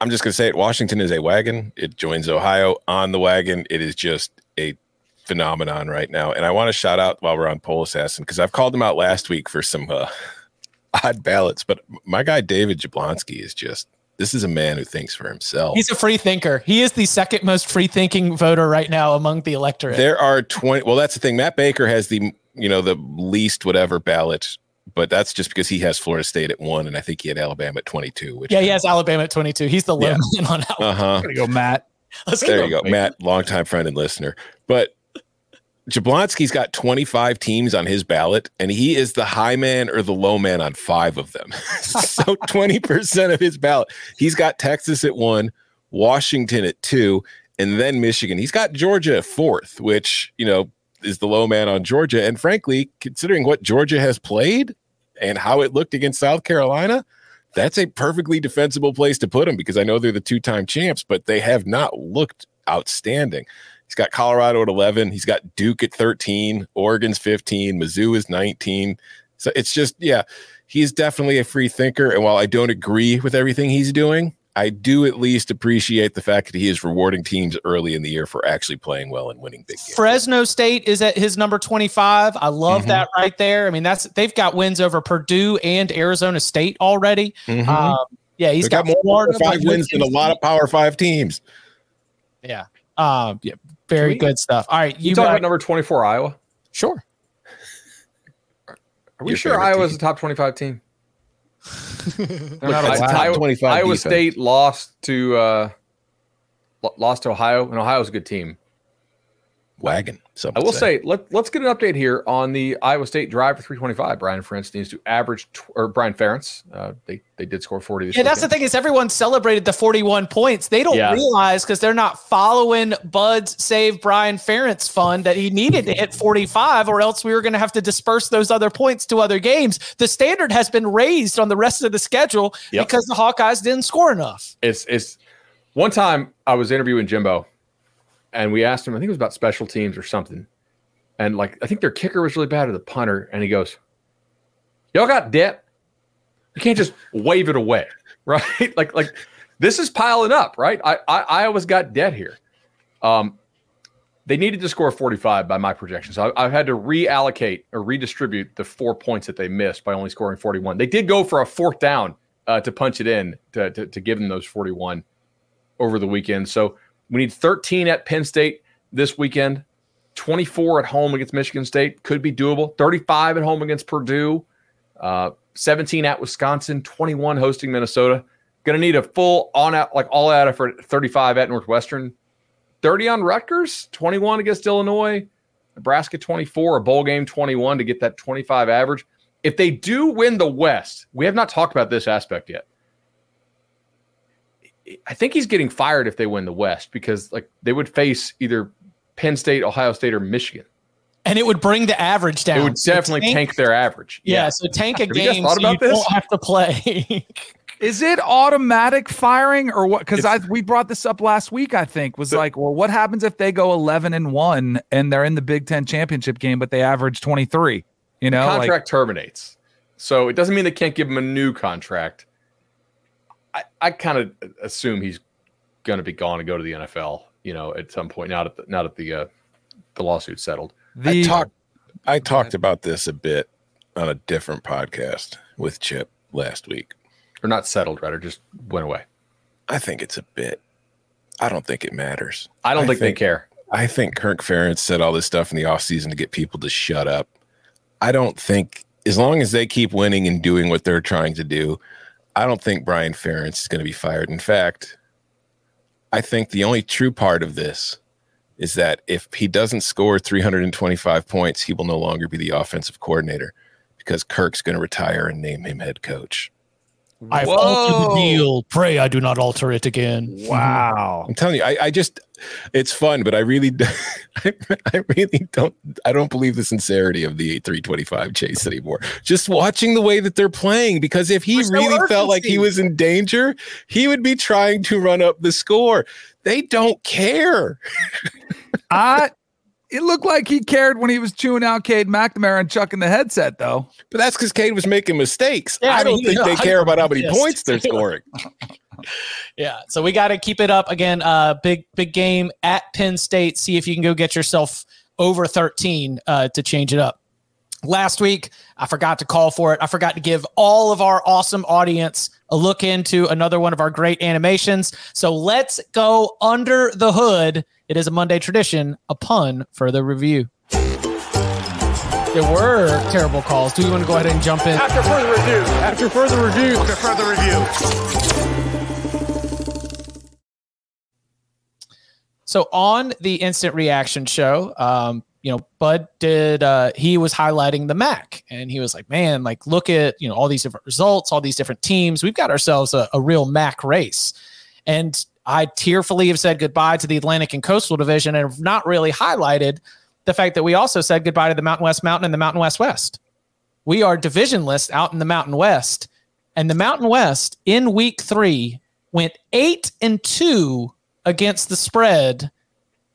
I'm just going to say it. Washington is a wagon. It joins Ohio on the wagon. It is just a phenomenon right now. And I want to shout out while we're on Poll Assassin because I've called him out last week for some uh, odd ballots. But my guy David Jablonski is just. This is a man who thinks for himself. He's a free thinker. He is the second most free thinking voter right now among the electorate. There are 20. Well, that's the thing. Matt Baker has the, you know, the least whatever ballot, but that's just because he has Florida State at one, and I think he had Alabama at 22. Which yeah, he has Alabama at 22. He's the low Yeah. man on that. Uh huh. There you go, Matt. Let's There go. you go, Matt, longtime friend and listener. But Jablonski's got 25 teams on his ballot, and he is the high man or the low man on five of them. so 20% of his ballot. He's got Texas at one, Washington at two, and then Michigan. He's got Georgia at fourth, which, you know, is the low man on Georgia. And frankly, considering what Georgia has played and how it looked against South Carolina, that's a perfectly defensible place to put them because I know they're the two time champs, but they have not looked outstanding. He's got Colorado at 11. He's got Duke at 13. Oregon's 15. Mizzou is 19. So it's just, yeah, he's definitely a free thinker. And while I don't agree with everything he's doing, I do at least appreciate the fact that he is rewarding teams early in the year for actually playing well and winning big games. Fresno State is at his number 25. I love Mhm. that right there. I mean, that's they've got wins over Purdue and Arizona State already. Mhm. Um, yeah, he's He's got, got, more Florida, five wins than a lot of Power Five teams. Yeah. Um, yeah, very we- good stuff. All right, You you talk about number 24, Iowa. sure. Are we Your sure favorite Iowa's team. a top 25 team? Look, I- allowed. Iowa, 25 Iowa. State lost to uh, lost to Ohio, and Ohio's a good team. Wagon. So I will say, let, let's get an update here on the Iowa State drive for 325. Brian Ferentz needs to average, tw- or Brian Ferentz, uh, they, they did score 40 this Yeah, that's the thing is everyone celebrated the 41 points. They don't Yeah. realize because they're not following Bud's Save Brian Ferentz fund that he needed to hit 45, or else we were going to have to disperse those other points to other games. The standard has been raised on the rest of the schedule Yep. because the Hawkeyes didn't score enough. It's, it's one time I was interviewing Jimbo and we asked him, I think it was about special teams or something. And like, I think their kicker was really bad or the punter. And he goes, Y'all got debt? You can't just wave it away, right? like, like this is piling up, right? I, I, Iowa's got debt here. Um, they needed to score 45 by my projections. I, I've had to reallocate or redistribute the four points that they missed by only scoring 41. They did go for a fourth down uh, to punch it in to, to, to give them those 41 over the weekend. So we need 13 at Penn State this weekend, 24 at home against Michigan State. Could be doable. 35 at home against Purdue, uh, 17 at Wisconsin, 21 hosting Minnesota. Going to need a full on out, like all out effort. at 35 at Northwestern, 30 on Rutgers, 21 against Illinois, Nebraska 24, a bowl game 21 to get that 25 average. If they do win the West, we have not talked about this aspect yet. I think he's getting fired if they win the West because like they would face either Penn State, Ohio State, or Michigan. And it would bring the average down. It would So definitely tank, their average. Yeah, so tank a Have game thought so you about this? don't have to play. Is it automatic firing or what? Because I we brought this up last week. I think was like, well, what happens if they go eleven and one and they're in the Big Ten championship game, but they average twenty three? You know, like contract terminates. So it doesn't mean they can't give him a new contract. I, I kind of assume he's going to be gone and go to the NFL. You know, at some point. Not at the, not at the uh, the lawsuit settled. the I talked I talked about this a bit on a different podcast with Chip last week. Or not settled, rather, just went away. I think it's a bit. I don't think it matters. I don't I think, they care. I think Kirk Ferentz said all this stuff in the offseason to get people to shut up. I don't think as long as they keep winning and doing what they're trying to do, I don't think Brian Ferentz is going to be fired. In fact, I think the only true part of this is that if he doesn't score 325 points, he will no longer be the offensive coordinator because Kirk's going to retire and name him head coach. I've Whoa. altered the deal. Pray I do not alter it again. wow. Mm-hmm. I'm telling you, I, I just, it's fun, but I really, I, I really don't, I don't believe the sincerity of the 325 chase anymore. Just watching the way that they're playing, because if he There's no really felt like he was in danger, he would be trying to run up the score. They don't care. I it looked like he cared when he was chewing out Cade McNamara and chucking the headset though. But that's because Cade was making mistakes. Yeah, I I mean, don't think was they care about how many pissed. points they're scoring. Yeah, so we got to keep it up again. Uh, big big game at Penn State. See if you can go get yourself over 13 uh, to change it up. Last week, I forgot to call for it. I forgot to give all of our awesome audience a look into another one of our great animations. So let's go under the hood. It is a Monday tradition, a pun for the review. There were terrible calls. Do you want to go ahead and jump in? After further review. After further review. After further review. So on the instant reaction show, um, you know, Bud did uh he was highlighting the MAC and he was like, Man, like look at you know all these different results, all these different teams. We've got ourselves a, a real MAC race. And I tearfully have said goodbye to the Atlantic and Coastal Division and have not really highlighted the fact that we also said goodbye to the Mountain West Mountain and the Mountain West West. We are divisionless out in the Mountain West. And the Mountain West in week three went eight and two against the spread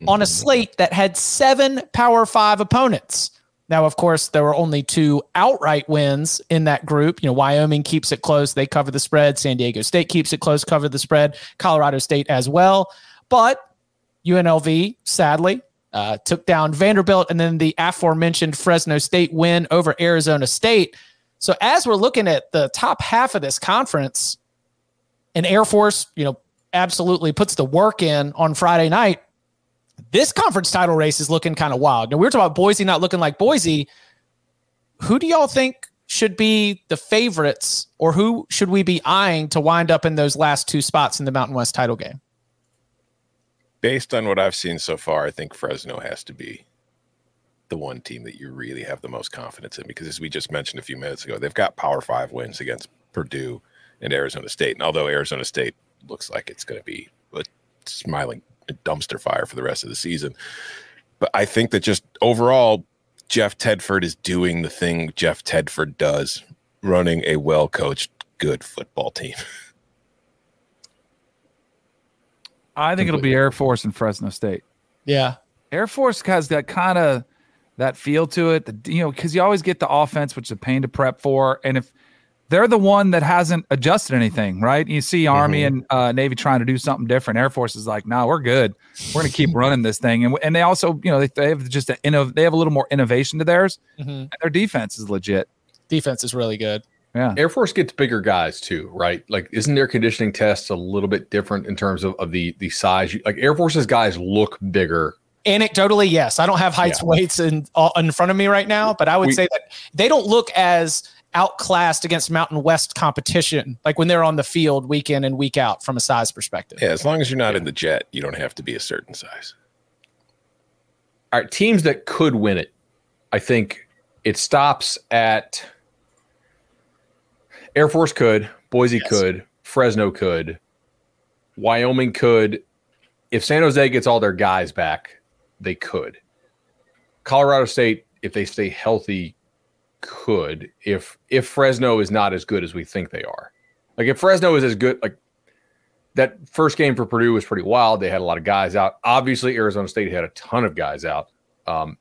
on a slate that had seven Power Five opponents. Now, of course, there were only two outright wins in that group. You know, Wyoming keeps it close. They cover the spread. San Diego State keeps it close, cover the spread. Colorado State as well. But UNLV, sadly, uh, took down Vanderbilt and then the aforementioned Fresno State win over Arizona State. So as we're looking at the top half of this conference, and Air Force, you know, absolutely puts the work in on Friday night. This conference title race is looking kind of wild. Now we were talking about Boise not looking like Boise. Who do y'all think should be the favorites, or who should we be eyeing to wind up in those last two spots in the Mountain West title game? Based on what I've seen so far, I think Fresno has to be the one team that you really have the most confidence in because, as we just mentioned a few minutes ago, they've got Power Five wins against Purdue and Arizona State. And although Arizona State looks like it's going to be a smiling dumpster fire for the rest of the season, but I think that just overall, Jeff Tedford is doing the thing Jeff Tedford does, running a well coached, good football team. I think it'll be Air Force and Fresno State. Yeah. Air Force has that kind of that feel to it. The, you know, because you always get the offense, which is a pain to prep for, and if they're the one that hasn't adjusted anything, right? You see Army mm-hmm. and uh, Navy trying to do something different. Air Force is like, no, nah, we're good. We're going to keep running this thing, and and they also, you know, they, they have just a, inno- they have a little more innovation to theirs. Mm-hmm. their defense is legit. Defense is really good. Yeah. Air Force gets bigger guys too, right? Like, isn't their conditioning tests a little bit different in terms of, of the the size? Like Air Force's guys look bigger anecdotally, yes. I don't have heights yeah. weights in in front of me right now, but I would we, say that they don't look as outclassed against Mountain West competition, like when they're on the field week in and week out from a size perspective. Yeah, as long as you're not yeah. in the jet, you don't have to be a certain size. All right, teams that could win it, I think it stops at Air Force could, Boise yes. could, Fresno could, Wyoming could. If San Jose gets all their guys back, they could. Colorado State, if they stay healthy, could. If if Fresno is not as good as we think they are, like if Fresno is as good, like that first game for Purdue was pretty wild. They had a lot of guys out. Obviously, Arizona State had a ton of guys out. Um,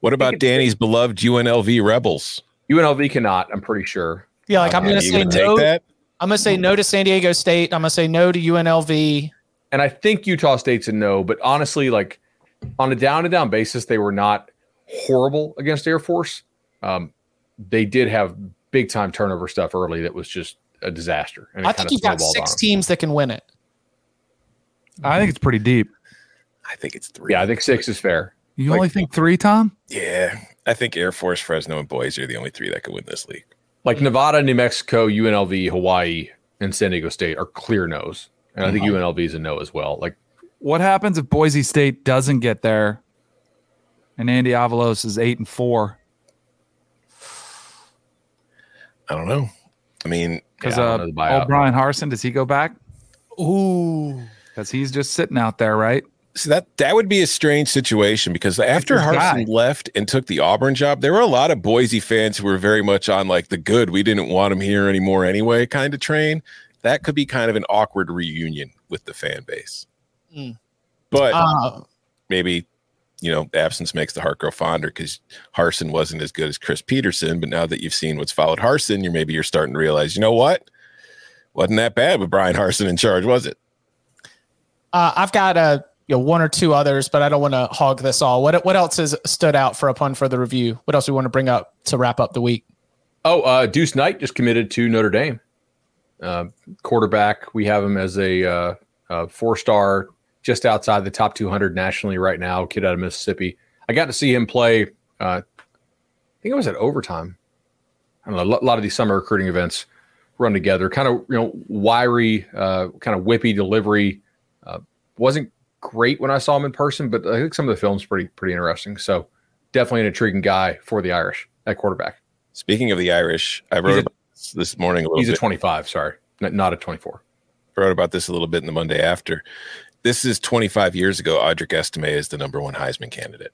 what about Danny's beloved UNLV Rebels? UNLV cannot. I'm pretty sure. Yeah, like I'm going to say no. That? I'm going to say no to San Diego State. I'm going to say no to UNLV. And I think Utah State's a no. But honestly, like on a down and down basis, they were not horrible against Air Force. Um, they did have big time turnover stuff early that was just a disaster. And I think you've got six teams that can win it. I think it's pretty deep. I think it's three. Yeah, I think six is fair. You like, only think three, Tom? Yeah, I think Air Force, Fresno, and Boise are the only three that could win this league. Like Nevada, New Mexico, UNLV, Hawaii, and San Diego State are clear no's, and I think uh-huh. UNLV is a no as well. Like what happens if Boise State doesn't get there and Andy Avalos is eight and four? I don't know. I mean, because yeah, uh, Bryan Harsin, does he go back? Ooh, because he's just sitting out there, right? So that that would be a strange situation because after Harsin guy. left and took the Auburn job, there were a lot of Boise fans who were very much on like the good. We didn't want him here anymore anyway, kind of train. That could be kind of an awkward reunion with the fan base. Mm. But uh, maybe you know, absence makes the heart grow fonder because Harsin wasn't as good as Chris Petersen. But now that you've seen what's followed Harsin, you're maybe you're starting to realize, you know what, wasn't that bad with Bryan Harsin in charge, was it? Uh, I've got a you know one or two others, but I don't want to hog this all. What what else has stood out for a pun for the review? What else do we want to bring up to wrap up the week? Oh, uh, Deuce Knight just committed to Notre Dame. Uh, quarterback, we have him as a, uh, a four star just outside the top 200 nationally right now. Kid out of Mississippi. I got to see him play. Uh, I think it was at overtime. I don't know. A lot of these summer recruiting events run together. Kind of you know wiry, uh, kind of whippy delivery. Uh, wasn't great when I saw him in person, but I think some of the film's pretty pretty interesting. So definitely an intriguing guy for the Irish at quarterback. Speaking of the Irish, I wrote a, this morning a little. He's bit. a 25. Sorry, not a 24. I wrote about this a little bit in the Monday after this is 25 years ago. Audric Estime is the number one Heisman candidate.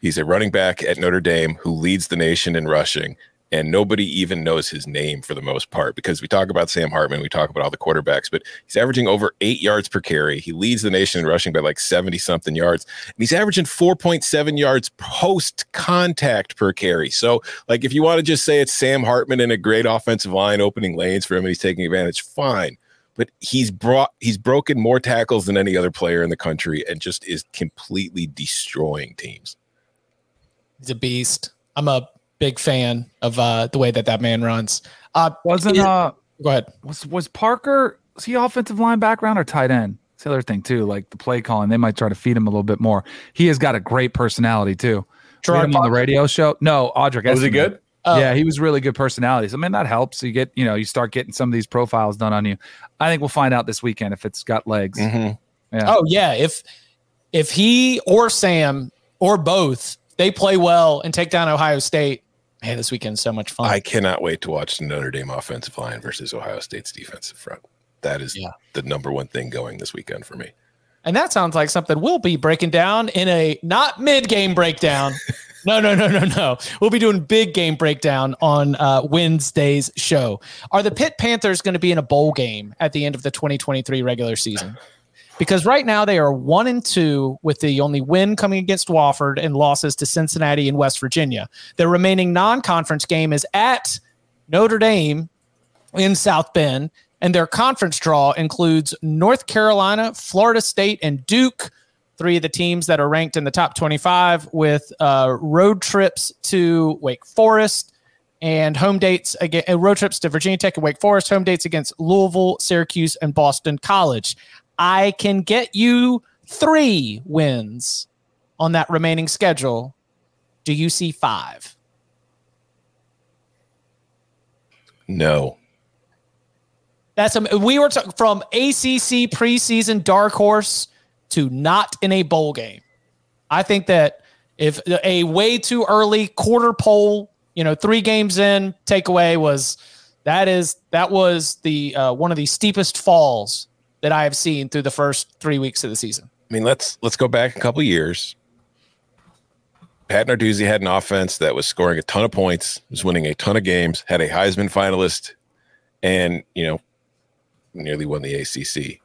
He's a running back at Notre Dame who leads the nation in rushing. and nobody even knows his name for the most part because we talk about Sam Hartman, we talk about all the quarterbacks, but he's averaging over eight yards per carry. He leads the nation in rushing by like 70 something yards, and he's averaging 4.7 yards post contact per carry. So, like, if you want to just say it's Sam Hartman and a great offensive line opening lanes for him and he's taking advantage, fine. But he's brought he's broken more tackles than any other player in the country and just is completely destroying teams. He's a beast. I'm a big fan of uh, the way that that man runs. Uh, Wasn't it- uh go ahead. was was Parker was he offensive line background or tight end? It's the other thing too, like the play calling. They might try to feed him a little bit more. He has got a great personality too. We Gerard him on the radio show. No, Audric. Was he good? Oh. yeah, he was really good personalities. I mean, that helps. You get, you know, you start getting some of these profiles done on you. I think we'll find out this weekend if it's got legs. Mhm. Oh yeah, if if he or Sam or both they play well and take down Ohio State, man, this weekend's so much fun. I cannot wait to watch the Notre Dame offensive line versus Ohio State's defensive front. That is Yeah. the number one thing going this weekend for me. and that sounds like something we'll be breaking down in a not mid game breakdown. no, no, no, no, no. We'll be doing big game breakdown on uh, Wednesday's show. Are the Pitt Panthers going to be in a bowl game at the end of the 2023 regular season? Because right now they are one and two with the only win coming against Wofford and losses to Cincinnati and West Virginia. Their remaining non-conference game is at Notre Dame in South Bend, and their conference draw includes North Carolina, Florida State, and Duke. Three of the teams that are ranked in the top 25 with uh, road trips to Wake Forest and home dates again, uh, road trips to Virginia Tech and Wake Forest, home dates against Louisville, Syracuse, and Boston College. I can get you three wins on that remaining schedule. Do you see five? No. That's a, we were t- from ACC preseason dark horse to not in a bowl game. I think that if a way too early quarter poll, you know, three games in takeaway was that is that was the uh, one of the steepest falls that I have seen through the first three weeks of the season. I mean, let's let's go back a couple years. Pat Narduzzi had an offense that was scoring a ton of points, was winning a ton of games, had a Heisman finalist, and you know, nearly won the ACC.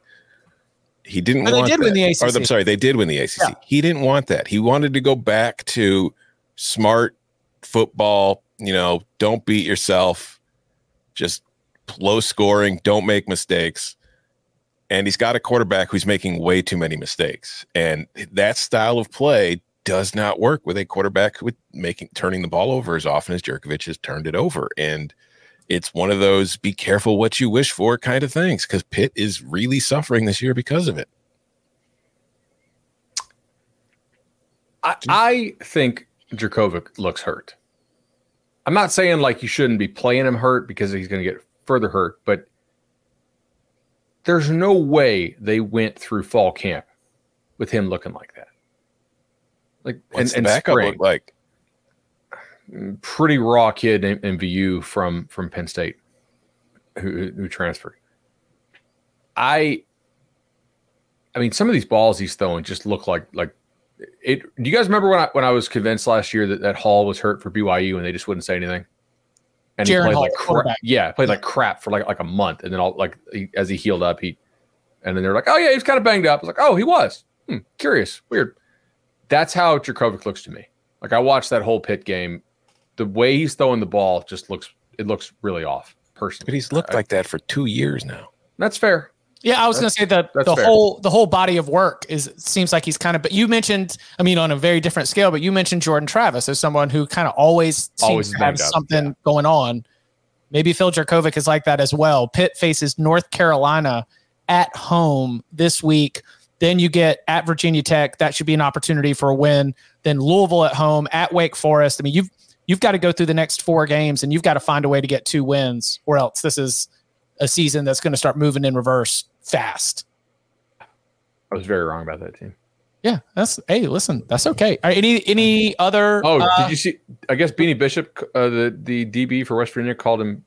He didn't. Oh, they want did win that. the Or, ACC. I'm sorry, they did win the ACC. Yeah. He didn't want that. He wanted to go back to smart football. You know, don't beat yourself. Just low scoring. Don't make mistakes and he's got a quarterback who's making way too many mistakes. And that style of play does not work with a quarterback with making turning the ball over as often as Jurkovec has turned it over. And it's one of those be careful what you wish for kind of things because Pitt is really suffering this year because of it. I, I think Dracovic looks hurt. I'm not saying like you shouldn't be playing him hurt because he's going to get further hurt, but there's no way they went through fall camp with him looking like that. Like What's and, and backup spring, like? Pretty raw kid in, in Veilleux from from Penn State who, who transferred. I I mean some of these balls he's throwing just look like like it do you guys remember when I when I was convinced last year that that Hall was hurt for BYU and they just wouldn't say anything? And Jaren he played Hall, like crap. Yeah, played like crap for like like a month and then all like he, as he healed up he and then they're like, "Oh yeah, he's kind of banged up." I was like, "Oh, he was." Hmm, curious. Weird. That's how Dracovic looks to me. Like I watched that whole pit game the way he's throwing the ball just looks it looks really off personally. But he's looked I- like that for two years now. that's fair. Yeah, I was going to say that the fair. whole the whole body of work is seems like he's kind of. But you mentioned, I mean, on a very different scale. But you mentioned Jordan Travis as someone who kind of always seems Always to have banged up, something going on. Maybe Phil Jurkovec is like that as well. Pitt faces North Carolina at home this week. Then you get at Virginia Tech. That should be an opportunity for a win. Then Louisville at home at Wake Forest. I mean, you've you've got to go through the next four games and you've got to find a way to get two wins, or else this is a season that's going to start moving in reverse fast. I was very wrong about that team. Yeah, that's hey, listen, that's okay. All right, any any other? Oh, uh, did you see? I guess Beanie Bishop, uh, the the DB for West Virginia, called him.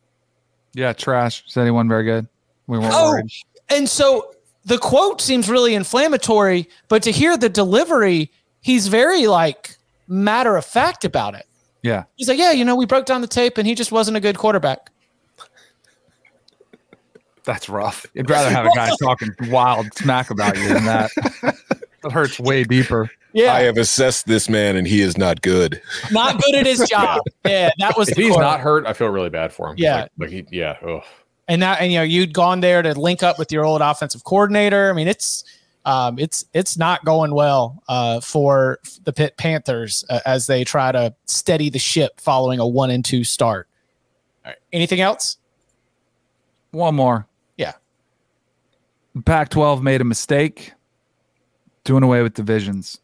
Yeah, trash. Said he wasn't very good. We weren't Oh, worried. and so the quote seems really inflammatory, but to hear the delivery, he's very like matter of fact about it. Yeah. He's like, yeah, you know, we broke down the tape and he just wasn't a good quarterback. That's rough. I'd rather have a guy talking wild smack about you than that. That hurts way deeper. Yeah, I have assessed this man, and he is not good. not good at his job. Yeah, that was If the he's quote. not hurt, I feel really bad for him. Yeah. Like, like he, yeah. Ugh. and now and you know you'd gone there to link up with your old offensive coordinator. I mean, it's um, it's it's not going well uh, for the Pitt Panthers uh, as they try to steady the ship following a one and two start. All right. Anything else? One more. Yeah. Pac 12 made a mistake doing away with divisions.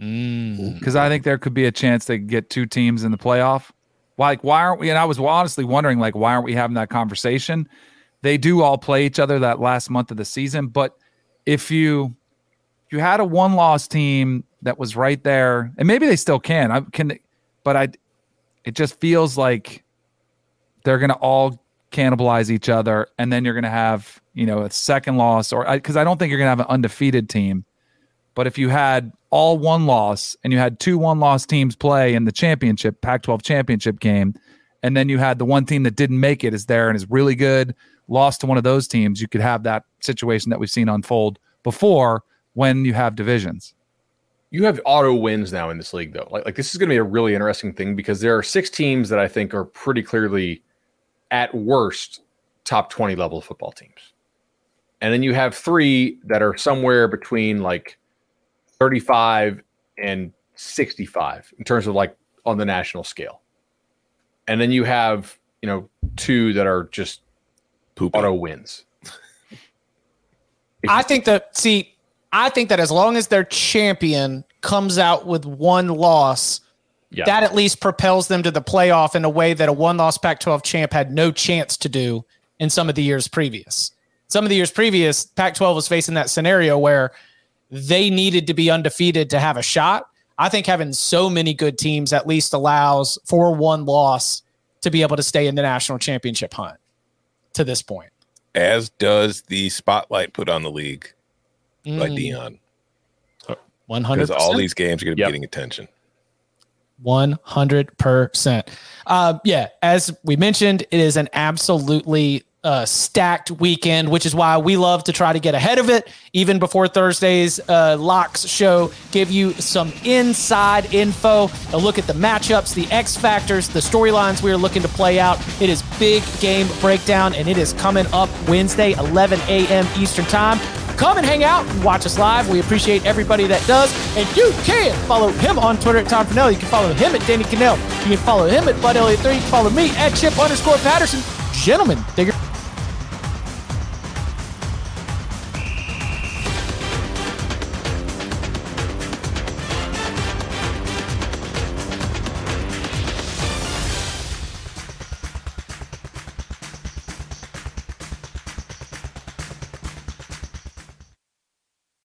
Mm. Because I think there could be a chance they could get two teams in the playoff. Like, why aren't we? And I was honestly wondering, like, why aren't we having that conversation? They do all play each other that last month of the season, but if you you had a one loss team that was right there, and maybe they still can, I can, but I, it just feels like they're going to all cannibalize each other, and then you're going to have you know a second loss, or because I, don't think you're going to have an undefeated team. But if you had all one loss and you had two one loss teams play in the championship, Pac 12 championship game, and then you had the one team that didn't make it is there and is really good, lost to one of those teams, you could have that situation that we've seen unfold before when you have divisions. You have auto wins now in this league, though. Like, like this is going to be a really interesting thing because there are six teams that I think are pretty clearly, at worst, top 20 level football teams. And then you have three that are somewhere between like 35 and 65 in terms of like on the national scale. And then you have, you know, two that are just Poopy. auto wins. I think that see, I think that as long as their champion comes out with one loss, Yeah. that at least propels them to the playoff in a way that a one loss Pac 12 champ had no chance to do in some of the years previous. Some of the years previous, Pac 12 was facing that scenario where they needed to be undefeated to have a shot. I think having so many good teams at least allows for one loss to be able to stay in the national championship hunt to this point. As does the spotlight put on the league by Mm, Deion, 100%. because all these games are going to be Yep. getting attention. One hundred percent. Uh, Yeah, as we mentioned, it is an absolutely uh, stacked weekend, which is why we love to try to get ahead of it, even before Thursday's uh, locks show. Give you some inside info, a look at the matchups, the X factors, the storylines we are looking to play out. It is big game breakdown, and it is coming up Wednesday, 11 a.m. Eastern time. Come and hang out and watch us live. We appreciate everybody that does. And you can follow him on Twitter at Tom Fornelli. You can follow him at Danny Kanell. You can follow him at Bud Elliott 3. You can follow me at Chip underscore Patterson. Gentlemen, figure.